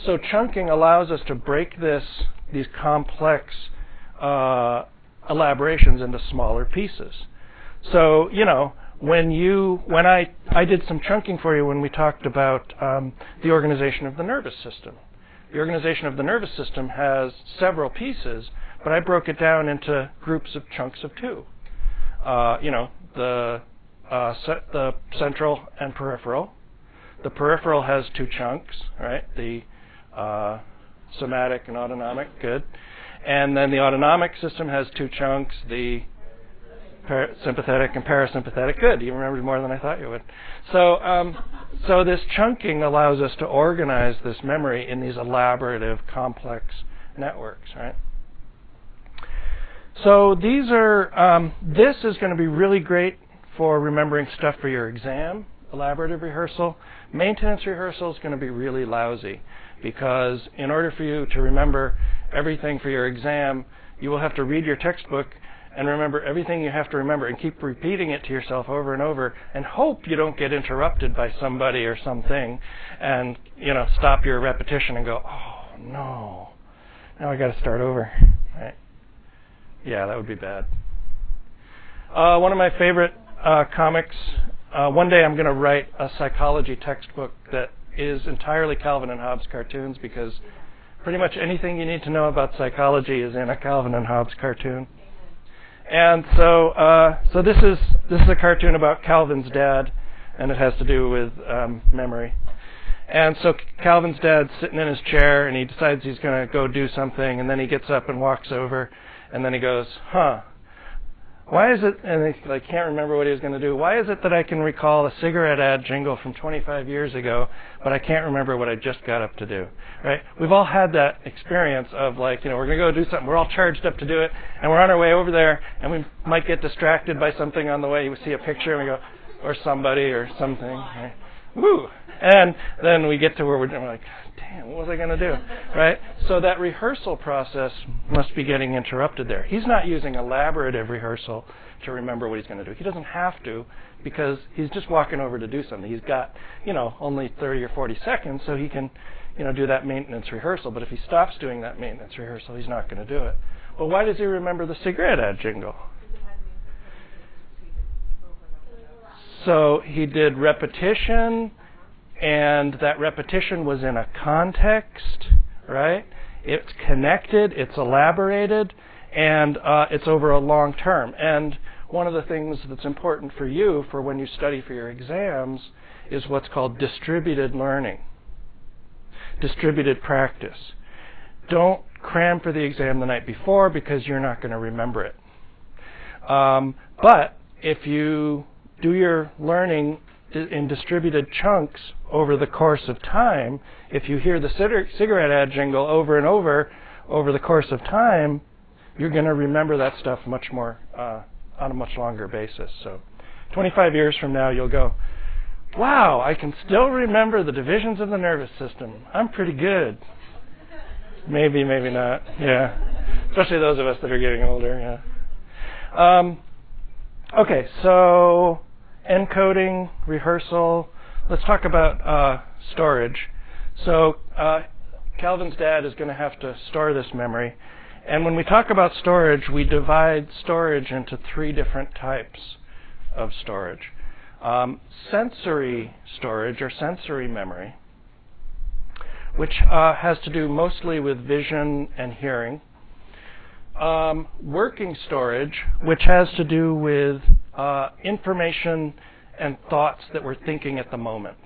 So chunking allows us to break this these complex uh, elaborations into smaller pieces. So you know when you when I I did some chunking for you when we talked about um, the organization of the nervous system. The organization of the nervous system has several pieces, but I broke it down into groups of chunks of two. Uh, you know the uh, se- the central and peripheral. The peripheral has two chunks, right? The uh, somatic and autonomic, good. And then the autonomic system has two chunks, the sympathetic and parasympathetic. Good, you remembered more than I thought you would. So, um, so this chunking allows us to organize this memory in these elaborative, complex networks, right? So these are. Um, this is going to be really great for remembering stuff for your exam, elaborative rehearsal. Maintenance rehearsal is going to be really lousy because in order for you to remember everything for your exam, you will have to read your textbook and remember everything you have to remember and keep repeating it to yourself over and over and hope you don't get interrupted by somebody or something and you know stop your repetition and go oh no. Now i got to start over. Right? Yeah that would be bad. Uh, one of my favorite uh, comics uh, one day i'm going to write a psychology textbook that is entirely calvin and hobbes cartoons because pretty much anything you need to know about psychology is in a calvin and hobbes cartoon and so, uh, so this is this is a cartoon about Calvin's dad, and it has to do with um, memory. And so Calvin's dad's sitting in his chair, and he decides he's going to go do something, and then he gets up and walks over, and then he goes, "Huh, why is it, and I can't remember what he was going to do, why is it that I can recall a cigarette ad jingle from 25 years ago, but I can't remember what I just got up to do? Right? We've all had that experience of like, you know, we're going to go do something, we're all charged up to do it, and we're on our way over there, and we might get distracted by something on the way. We see a picture, and we go, or somebody, or something. Right? Woo! And then we get to where we're, we're like, damn, what was I going to do? Right? So that rehearsal process must be getting interrupted there. He's not using elaborative rehearsal to remember what he's going to do. He doesn't have to because he's just walking over to do something. He's got, you know, only 30 or 40 seconds, so he can, you know, do that maintenance rehearsal. But if he stops doing that maintenance rehearsal, he's not going to do it. Well, why does he remember the cigarette ad jingle? So he did repetition, and that repetition was in a context, right? It's connected, it's elaborated, and uh, it's over a long term. And one of the things that's important for you for when you study for your exams is what's called distributed learning, distributed practice. Don't cram for the exam the night before because you're not going to remember it. Um, but if you do your learning in distributed chunks over the course of time, if you hear the cigarette ad jingle over and over over the course of time, you're going to remember that stuff much more uh, on a much longer basis. So, 25 years from now, you'll go, "Wow, I can still remember the divisions of the nervous system. I'm pretty good." Maybe, maybe not. Yeah, especially those of us that are getting older. Yeah. Um, okay, so encoding, rehearsal. Let's talk about uh, storage. So uh, Calvin's dad is going to have to store this memory. And when we talk about storage, we divide storage into three different types of storage. Um, sensory storage or sensory memory, which uh, has to do mostly with vision and hearing. Um, working storage, which has to do with Uh, information and thoughts that we're thinking at the moment.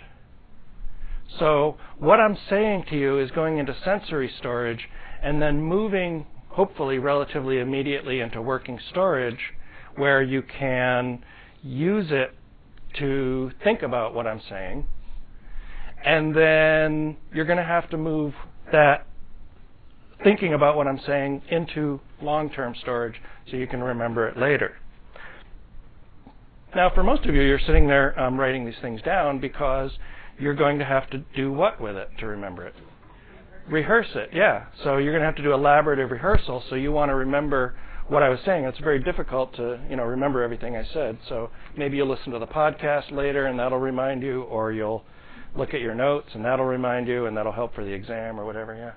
So, what I'm saying to you is going into sensory storage and then moving, hopefully, relatively immediately into working storage where you can use it to think about what I'm saying. And then you're going to have to move that thinking about what I'm saying into long term storage so you can remember it later. Now, for most of you, you're sitting there um, writing these things down because you're going to have to do what with it to remember it? Rehearse it, yeah. So you're going to have to do elaborative rehearsal. So you want to remember what I was saying. It's very difficult to you know remember everything I said. So maybe you'll listen to the podcast later, and that'll remind you, or you'll look at your notes, and that'll remind you, and that'll help for the exam or whatever. Yeah.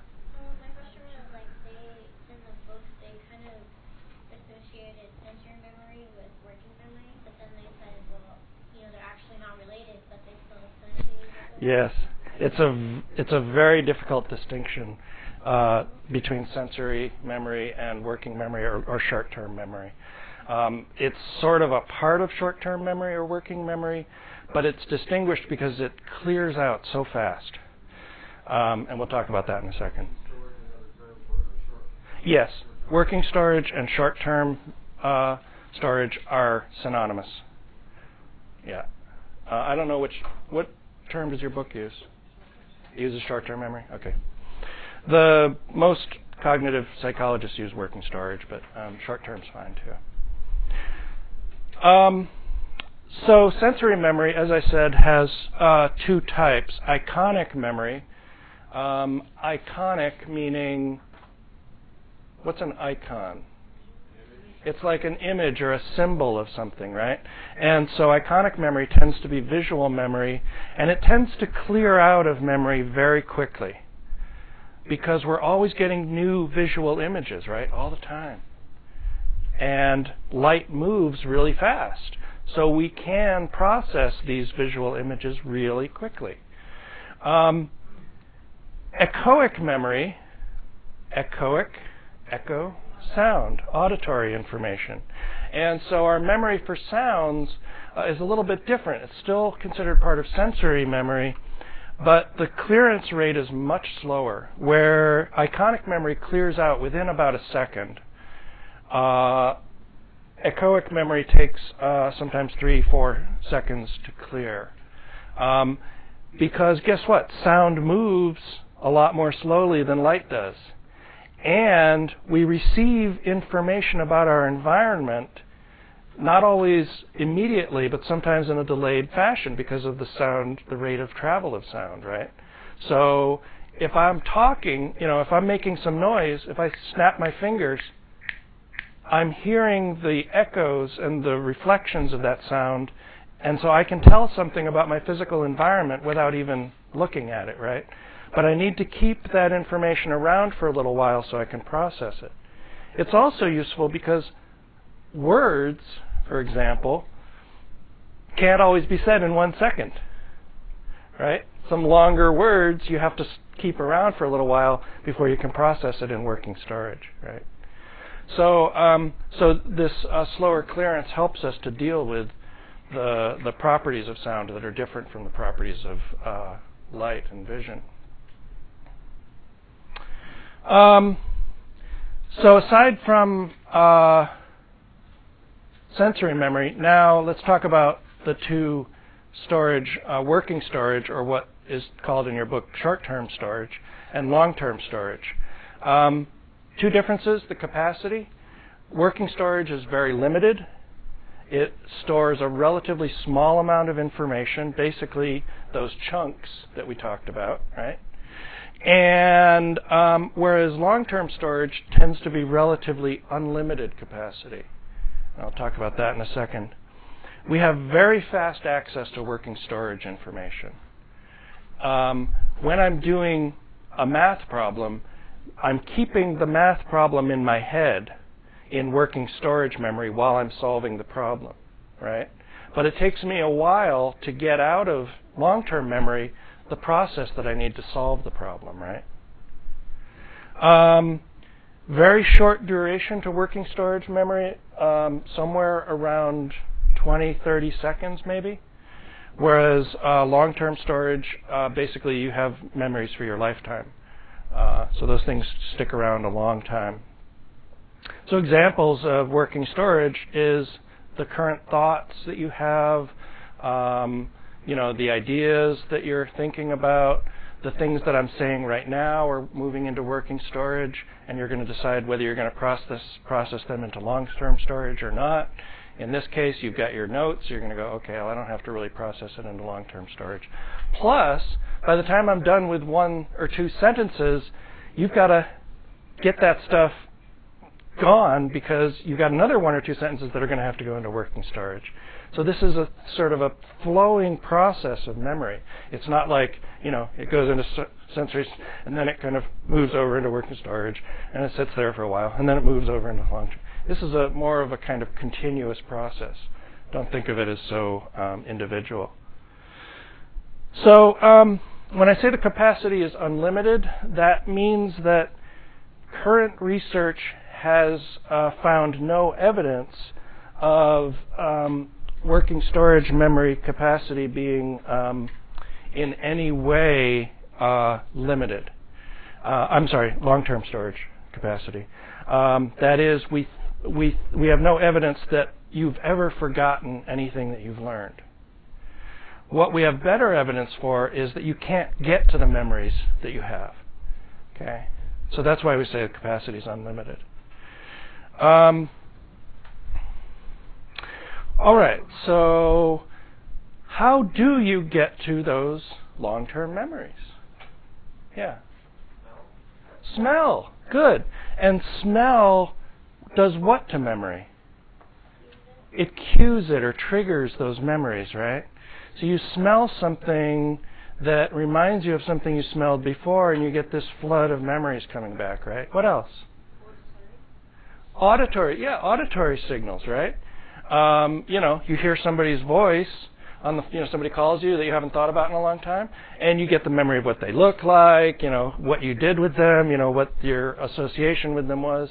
Yes, it's a it's a very difficult distinction uh, between sensory memory and working memory or, or short-term memory. Um, it's sort of a part of short-term memory or working memory, but it's distinguished because it clears out so fast. Um, and we'll talk about that in a second. Yes, working storage and short-term uh, storage are synonymous. Yeah, uh, I don't know which what term does your book use? It uses short-term memory. Okay. The most cognitive psychologists use working storage, but um, short-term's fine too. Um, so sensory memory, as I said, has uh, two types: iconic memory. Um, iconic meaning, what's an icon? It's like an image or a symbol of something, right? And so iconic memory tends to be visual memory, and it tends to clear out of memory very quickly because we're always getting new visual images, right? All the time. And light moves really fast. So we can process these visual images really quickly. Um, echoic memory, echoic, echo, sound, auditory information. And so our memory for sounds uh, is a little bit different. It's still considered part of sensory memory, but the clearance rate is much slower, where iconic memory clears out within about a second. Uh, echoic memory takes uh, sometimes three, four seconds to clear. Um, because guess what? Sound moves a lot more slowly than light does and we receive information about our environment not always immediately, but sometimes in a delayed fashion because of the sound, the rate of travel of sound, right? So if I'm talking, you know, if I'm making some noise, if I snap my fingers, I'm hearing the echoes and the reflections of that sound, and so I can tell something about my physical environment without even looking at it, right? But I need to keep that information around for a little while so I can process it. It's also useful because words, for example, can't always be said in one second. Right? Some longer words you have to keep around for a little while before you can process it in working storage. Right? So, um, so this uh, slower clearance helps us to deal with the the properties of sound that are different from the properties of uh, light and vision. Um, so aside from uh, sensory memory, now let's talk about the two storage, uh, working storage, or what is called in your book short-term storage, and long-term storage. Um, two differences: the capacity. Working storage is very limited. It stores a relatively small amount of information, basically those chunks that we talked about, right? And um, whereas long-term storage tends to be relatively unlimited capacity. I'll talk about that in a second. We have very fast access to working storage information. Um, when I'm doing a math problem, I'm keeping the math problem in my head in working storage memory while I'm solving the problem, right? But it takes me a while to get out of long-term memory the process that I need to solve the problem, right? Um, very short duration to working storage memory, um, somewhere around 20, 30 seconds maybe. Whereas uh, long term storage, uh, basically you have memories for your lifetime. Uh, so those things stick around a long time. So examples of working storage is the current thoughts that you have, um, you know, the ideas that you're thinking about, the things that I'm saying right now are moving into working storage, and you're going to decide whether you're going to process process them into long-term storage or not. In this case, you've got your notes. You're going to go, okay, well, I don't have to really process it into long-term storage. Plus, by the time I'm done with one or two sentences, you've got to get that stuff gone because you've got another one or two sentences that are going to have to go into working storage. So this is a sort of a flowing process of memory. It's not like, you know, it goes into sensory and then it kind of moves over into working storage and it sits there for a while and then it moves over into long term. This is a more of a kind of continuous process. Don't think of it as so um, individual. So um, when I say the capacity is unlimited, that means that current research has uh, found no evidence of um, working storage memory capacity being um, in any way uh, limited. Uh, I'm sorry, long-term storage capacity. Um, that is, we we we have no evidence that you've ever forgotten anything that you've learned. What we have better evidence for is that you can't get to the memories that you have. Okay, so that's why we say the capacity is unlimited. Um, all right, so how do you get to those long term memories? Yeah. Smell. Good. And smell does what to memory? It cues it or triggers those memories, right? So you smell something that reminds you of something you smelled before, and you get this flood of memories coming back, right? What else? Auditory. Yeah, auditory signals, right? Um, you know, you hear somebody's voice on the, you know, somebody calls you that you haven't thought about in a long time, and you get the memory of what they look like, you know, what you did with them, you know, what your association with them was,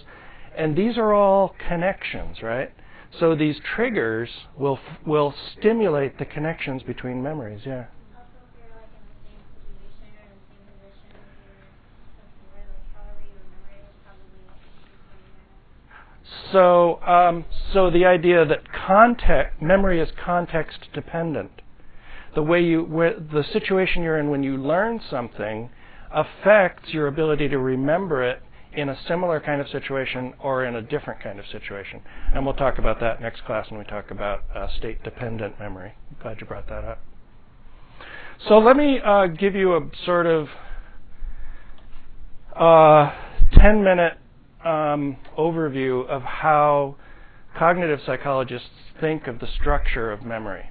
and these are all connections, right? So these triggers will will stimulate the connections between memories. Yeah. So, um, so the idea that context memory is context dependent. The way you, where, the situation you're in when you learn something affects your ability to remember it in a similar kind of situation or in a different kind of situation. And we'll talk about that next class when we talk about uh, state dependent memory. Glad you brought that up. So let me uh, give you a sort of uh, 10 minute overview of how cognitive psychologists think of the structure of memory.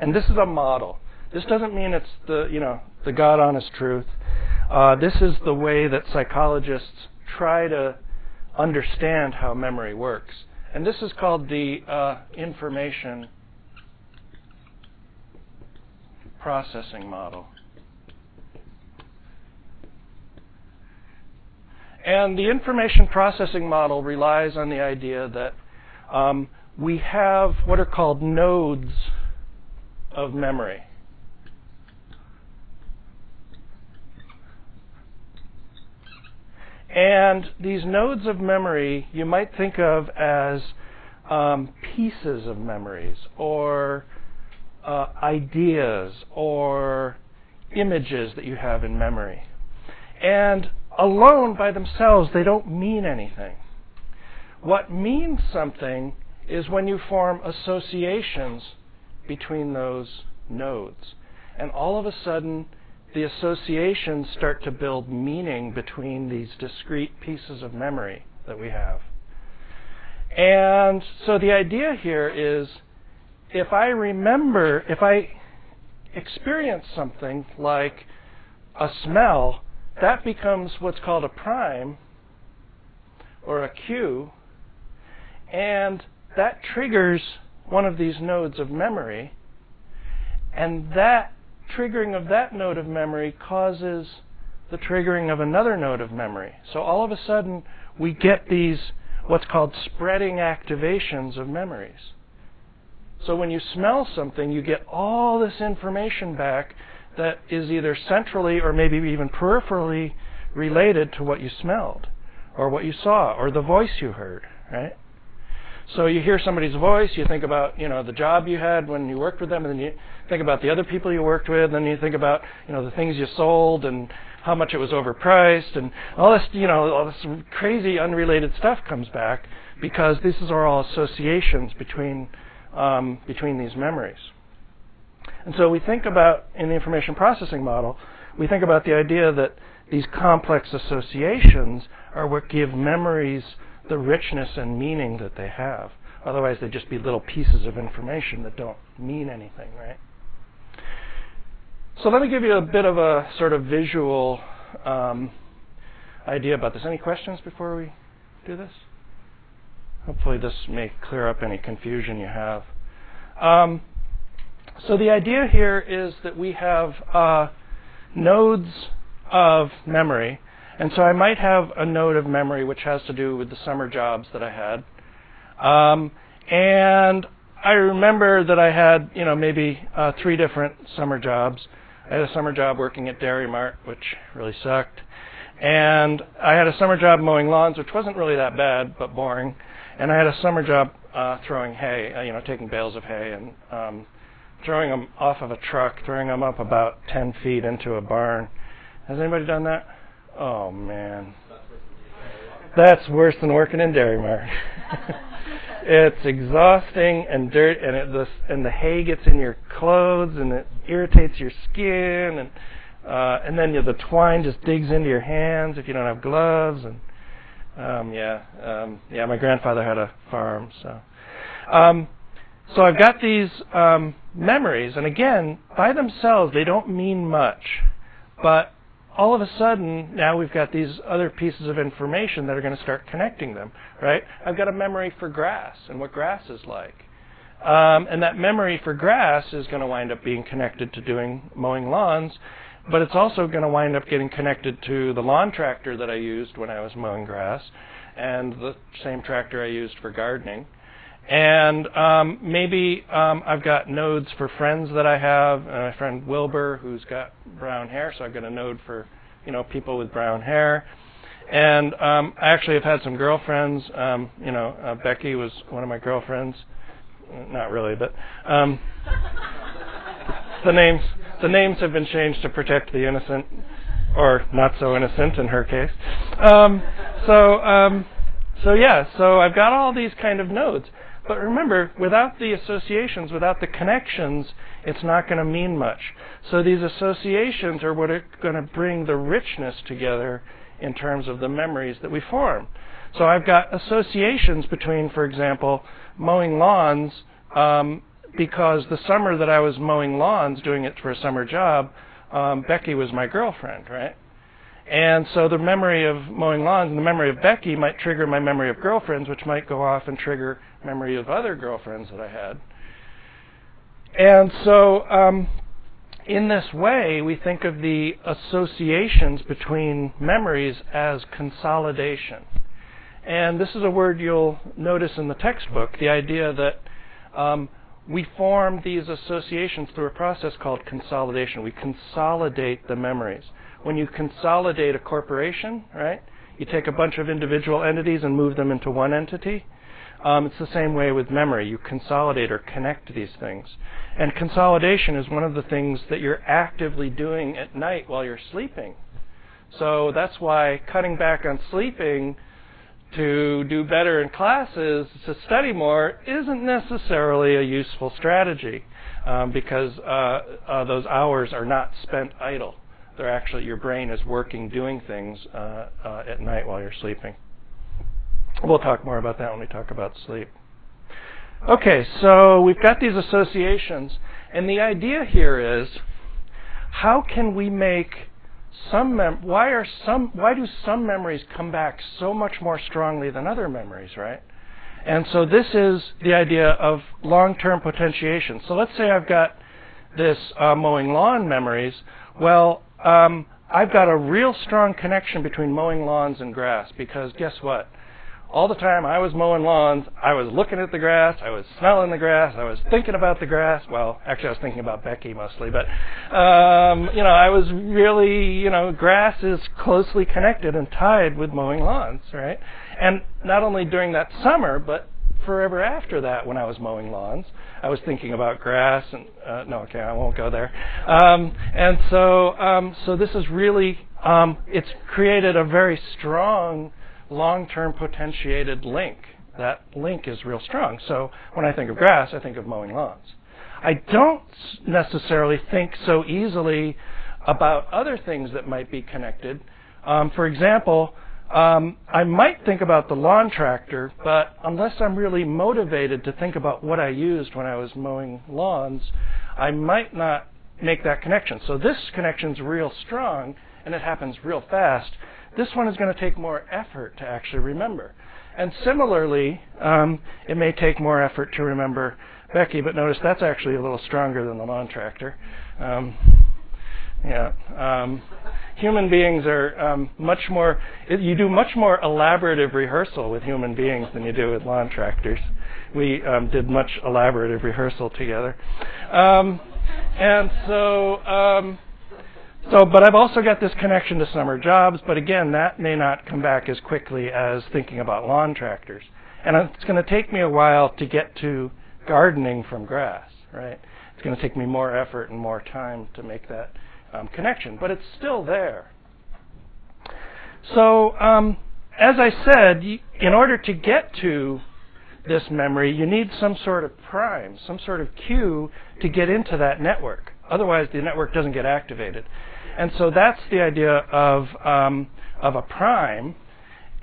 And this is a model. This doesn't mean it's the you know the God honest truth. Uh, this is the way that psychologists try to understand how memory works. And this is called the uh, information processing model. And the information processing model relies on the idea that um, we have what are called nodes of memory. And these nodes of memory you might think of as um, pieces of memories or uh, ideas or images that you have in memory. And alone by themselves, they don't mean anything. What means something is when you form associations between those nodes. And all of a sudden, the associations start to build meaning between these discrete pieces of memory that we have. And so the idea here is if I remember, if I experience something like a smell, that becomes what's called a prime or a cue, and that triggers one of these nodes of memory, and that triggering of that node of memory causes the triggering of another node of memory. So all of a sudden, we get these what's called spreading activations of memories. So when you smell something, you get all this information back that is either centrally or maybe even peripherally related to what you smelled or what you saw or the voice you heard, right? So you hear somebody's voice, you think about you know the job you had when you worked with them, and then you think about the other people you worked with, and then you think about you know the things you sold and how much it was overpriced, and all this you know all this crazy unrelated stuff comes back because these are all associations between um, between these memories. And so we think about in the information processing model, we think about the idea that these complex associations are what give memories the richness and meaning that they have. Otherwise, they'd just be little pieces of information that don't mean anything, right? So let me give you a bit of a sort of visual um, idea about this. Any questions before we do this? Hopefully, this may clear up any confusion you have. Um, so the idea here is that we have uh, nodes of memory and so I might have a node of memory which has to do with the summer jobs that I had. Um, and I remember that I had, you know, maybe uh, three different summer jobs. I had a summer job working at Dairy Mart, which really sucked. And I had a summer job mowing lawns, which wasn't really that bad, but boring. And I had a summer job uh, throwing hay, uh, you know, taking bales of hay and um, throwing them off of a truck, throwing them up about 10 feet into a barn. Has anybody done that? Oh man, that's worse than working in Dairy Mart. it's exhausting and dirt, and it, the and the hay gets in your clothes, and it irritates your skin, and uh, and then you the twine just digs into your hands if you don't have gloves, and um, yeah, um, yeah. My grandfather had a farm, so. Um, so I've got these um, memories, and again, by themselves, they don't mean much, but all of a sudden, now we've got these other pieces of information that are going to start connecting them, right? I've got a memory for grass and what grass is like. Um, and that memory for grass is going to wind up being connected to doing mowing lawns, but it's also going to wind up getting connected to the lawn tractor that I used when I was mowing grass and the same tractor I used for gardening. And um, maybe um, I've got nodes for friends that I have. Uh, my friend Wilbur, who's got brown hair, so I've got a node for you know people with brown hair. And um, I actually have had some girlfriends. Um, you know, uh, Becky was one of my girlfriends. Not really, but um, the names the names have been changed to protect the innocent, or not so innocent in her case. Um, so um, so yeah, so I've got all these kind of nodes. But remember, without the associations, without the connections, it's not going to mean much. So these associations are what are going to bring the richness together in terms of the memories that we form. So I've got associations between, for example, mowing lawns, um, because the summer that I was mowing lawns, doing it for a summer job, um, Becky was my girlfriend, right? And so the memory of mowing lawns and the memory of Becky might trigger my memory of girlfriends, which might go off and trigger memory of other girlfriends that I had. And so, um, in this way, we think of the associations between memories as consolidation. And this is a word you'll notice in the textbook the idea that um, we form these associations through a process called consolidation. We consolidate the memories when you consolidate a corporation, right? You take a bunch of individual entities and move them into one entity. Um, it's the same way with memory. You consolidate or connect these things. And consolidation is one of the things that you're actively doing at night while you're sleeping. So that's why cutting back on sleeping to do better in classes, to study more, isn't necessarily a useful strategy um, because uh, uh, those hours are not spent idle they're actually your brain is working doing things uh, uh, at night while you're sleeping. We'll talk more about that when we talk about sleep. Okay, so we've got these associations, and the idea here is how can we make some mem- why are some why do some memories come back so much more strongly than other memories, right? And so this is the idea of long-term potentiation. So let's say I've got this uh, mowing lawn memories. Well, um, I've got a real strong connection between mowing lawns and grass because guess what? All the time I was mowing lawns, I was looking at the grass, I was smelling the grass, I was thinking about the grass. Well, actually, I was thinking about Becky mostly, but um, you know, I was really, you know, grass is closely connected and tied with mowing lawns, right? And not only during that summer, but forever after that when I was mowing lawns. I was thinking about grass and uh, no, okay, I won't go there. Um, and so, um, so this is really um, it's created a very strong long-term potentiated link. That link is real strong. So when I think of grass, I think of mowing lawns. I don't necessarily think so easily about other things that might be connected. Um, for example, um, I might think about the lawn tractor, but unless I'm really motivated to think about what I used when I was mowing lawns, I might not make that connection. So this connection's real strong, and it happens real fast. This one is going to take more effort to actually remember. And similarly, um, it may take more effort to remember Becky, but notice that's actually a little stronger than the lawn tractor. Um, yeah. Um, human beings are um, much more, you do much more elaborative rehearsal with human beings than you do with lawn tractors. We um, did much elaborative rehearsal together. Um, and so, um, so, but I've also got this connection to summer jobs, but again, that may not come back as quickly as thinking about lawn tractors. And it's going to take me a while to get to gardening from grass, right? It's going to take me more effort and more time to make that um, connection, but it's still there. So, um, as I said, in order to get to this memory, you need some sort of prime, some sort of cue to get into that network. Otherwise, the network doesn't get activated. And so that's the idea of um, of a prime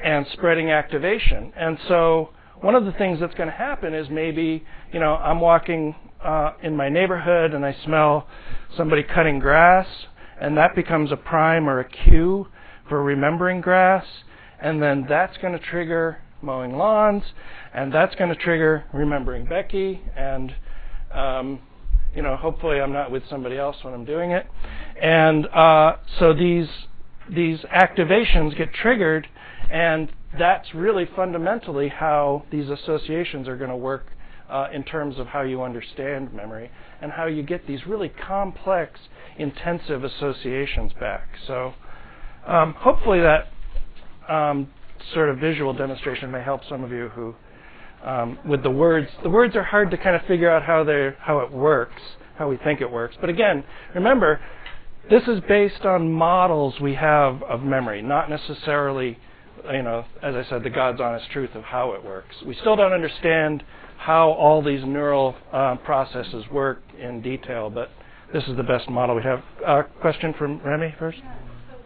and spreading activation. And so one of the things that's going to happen is maybe you know I'm walking uh, in my neighborhood and I smell somebody cutting grass, and that becomes a prime or a cue for remembering grass, and then that's going to trigger mowing lawns, and that's going to trigger remembering Becky, and um, you know hopefully I'm not with somebody else when I'm doing it, and uh, so these these activations get triggered, and that's really fundamentally how these associations are going to work uh, in terms of how you understand memory and how you get these really complex, intensive associations back. So, um, hopefully, that um, sort of visual demonstration may help some of you who, um, with the words, the words are hard to kind of figure out how they how it works, how we think it works. But again, remember, this is based on models we have of memory, not necessarily you know, as I said, the God's honest truth of how it works. We still don't understand how all these neural uh, processes work in detail, but this is the best model we have. Uh, question from Remy first. Yeah, so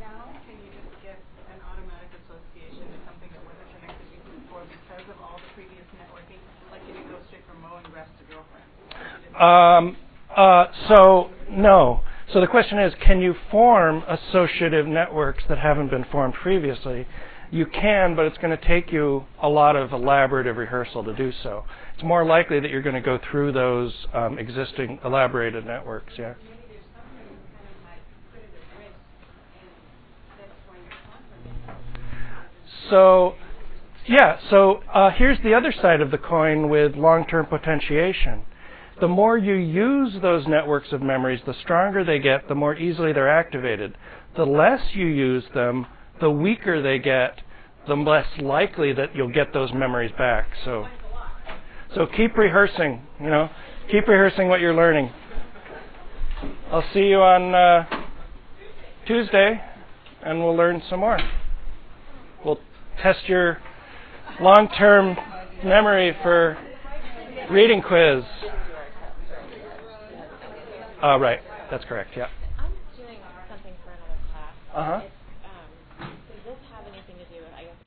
now can you just get an automatic association to something that wasn't connected before because of all the previous networking? Like, can you go straight from mowing grass to girlfriend? Um, uh, so no. So the question is, can you form associative networks that haven't been formed previously? You can, but it's going to take you a lot of elaborative rehearsal to do so. It's more likely that you're going to go through those um, existing elaborated networks. Yeah. So, yeah. So uh, here's the other side of the coin with long-term potentiation. The more you use those networks of memories, the stronger they get, the more easily they're activated. The less you use them, the weaker they get, the less likely that you'll get those memories back. So, so keep rehearsing. You know, keep rehearsing what you're learning. I'll see you on uh, Tuesday, and we'll learn some more. We'll test your long-term memory for reading quiz. Uh, right, that's correct. Yeah. I'm doing something for another class. Uh huh. It's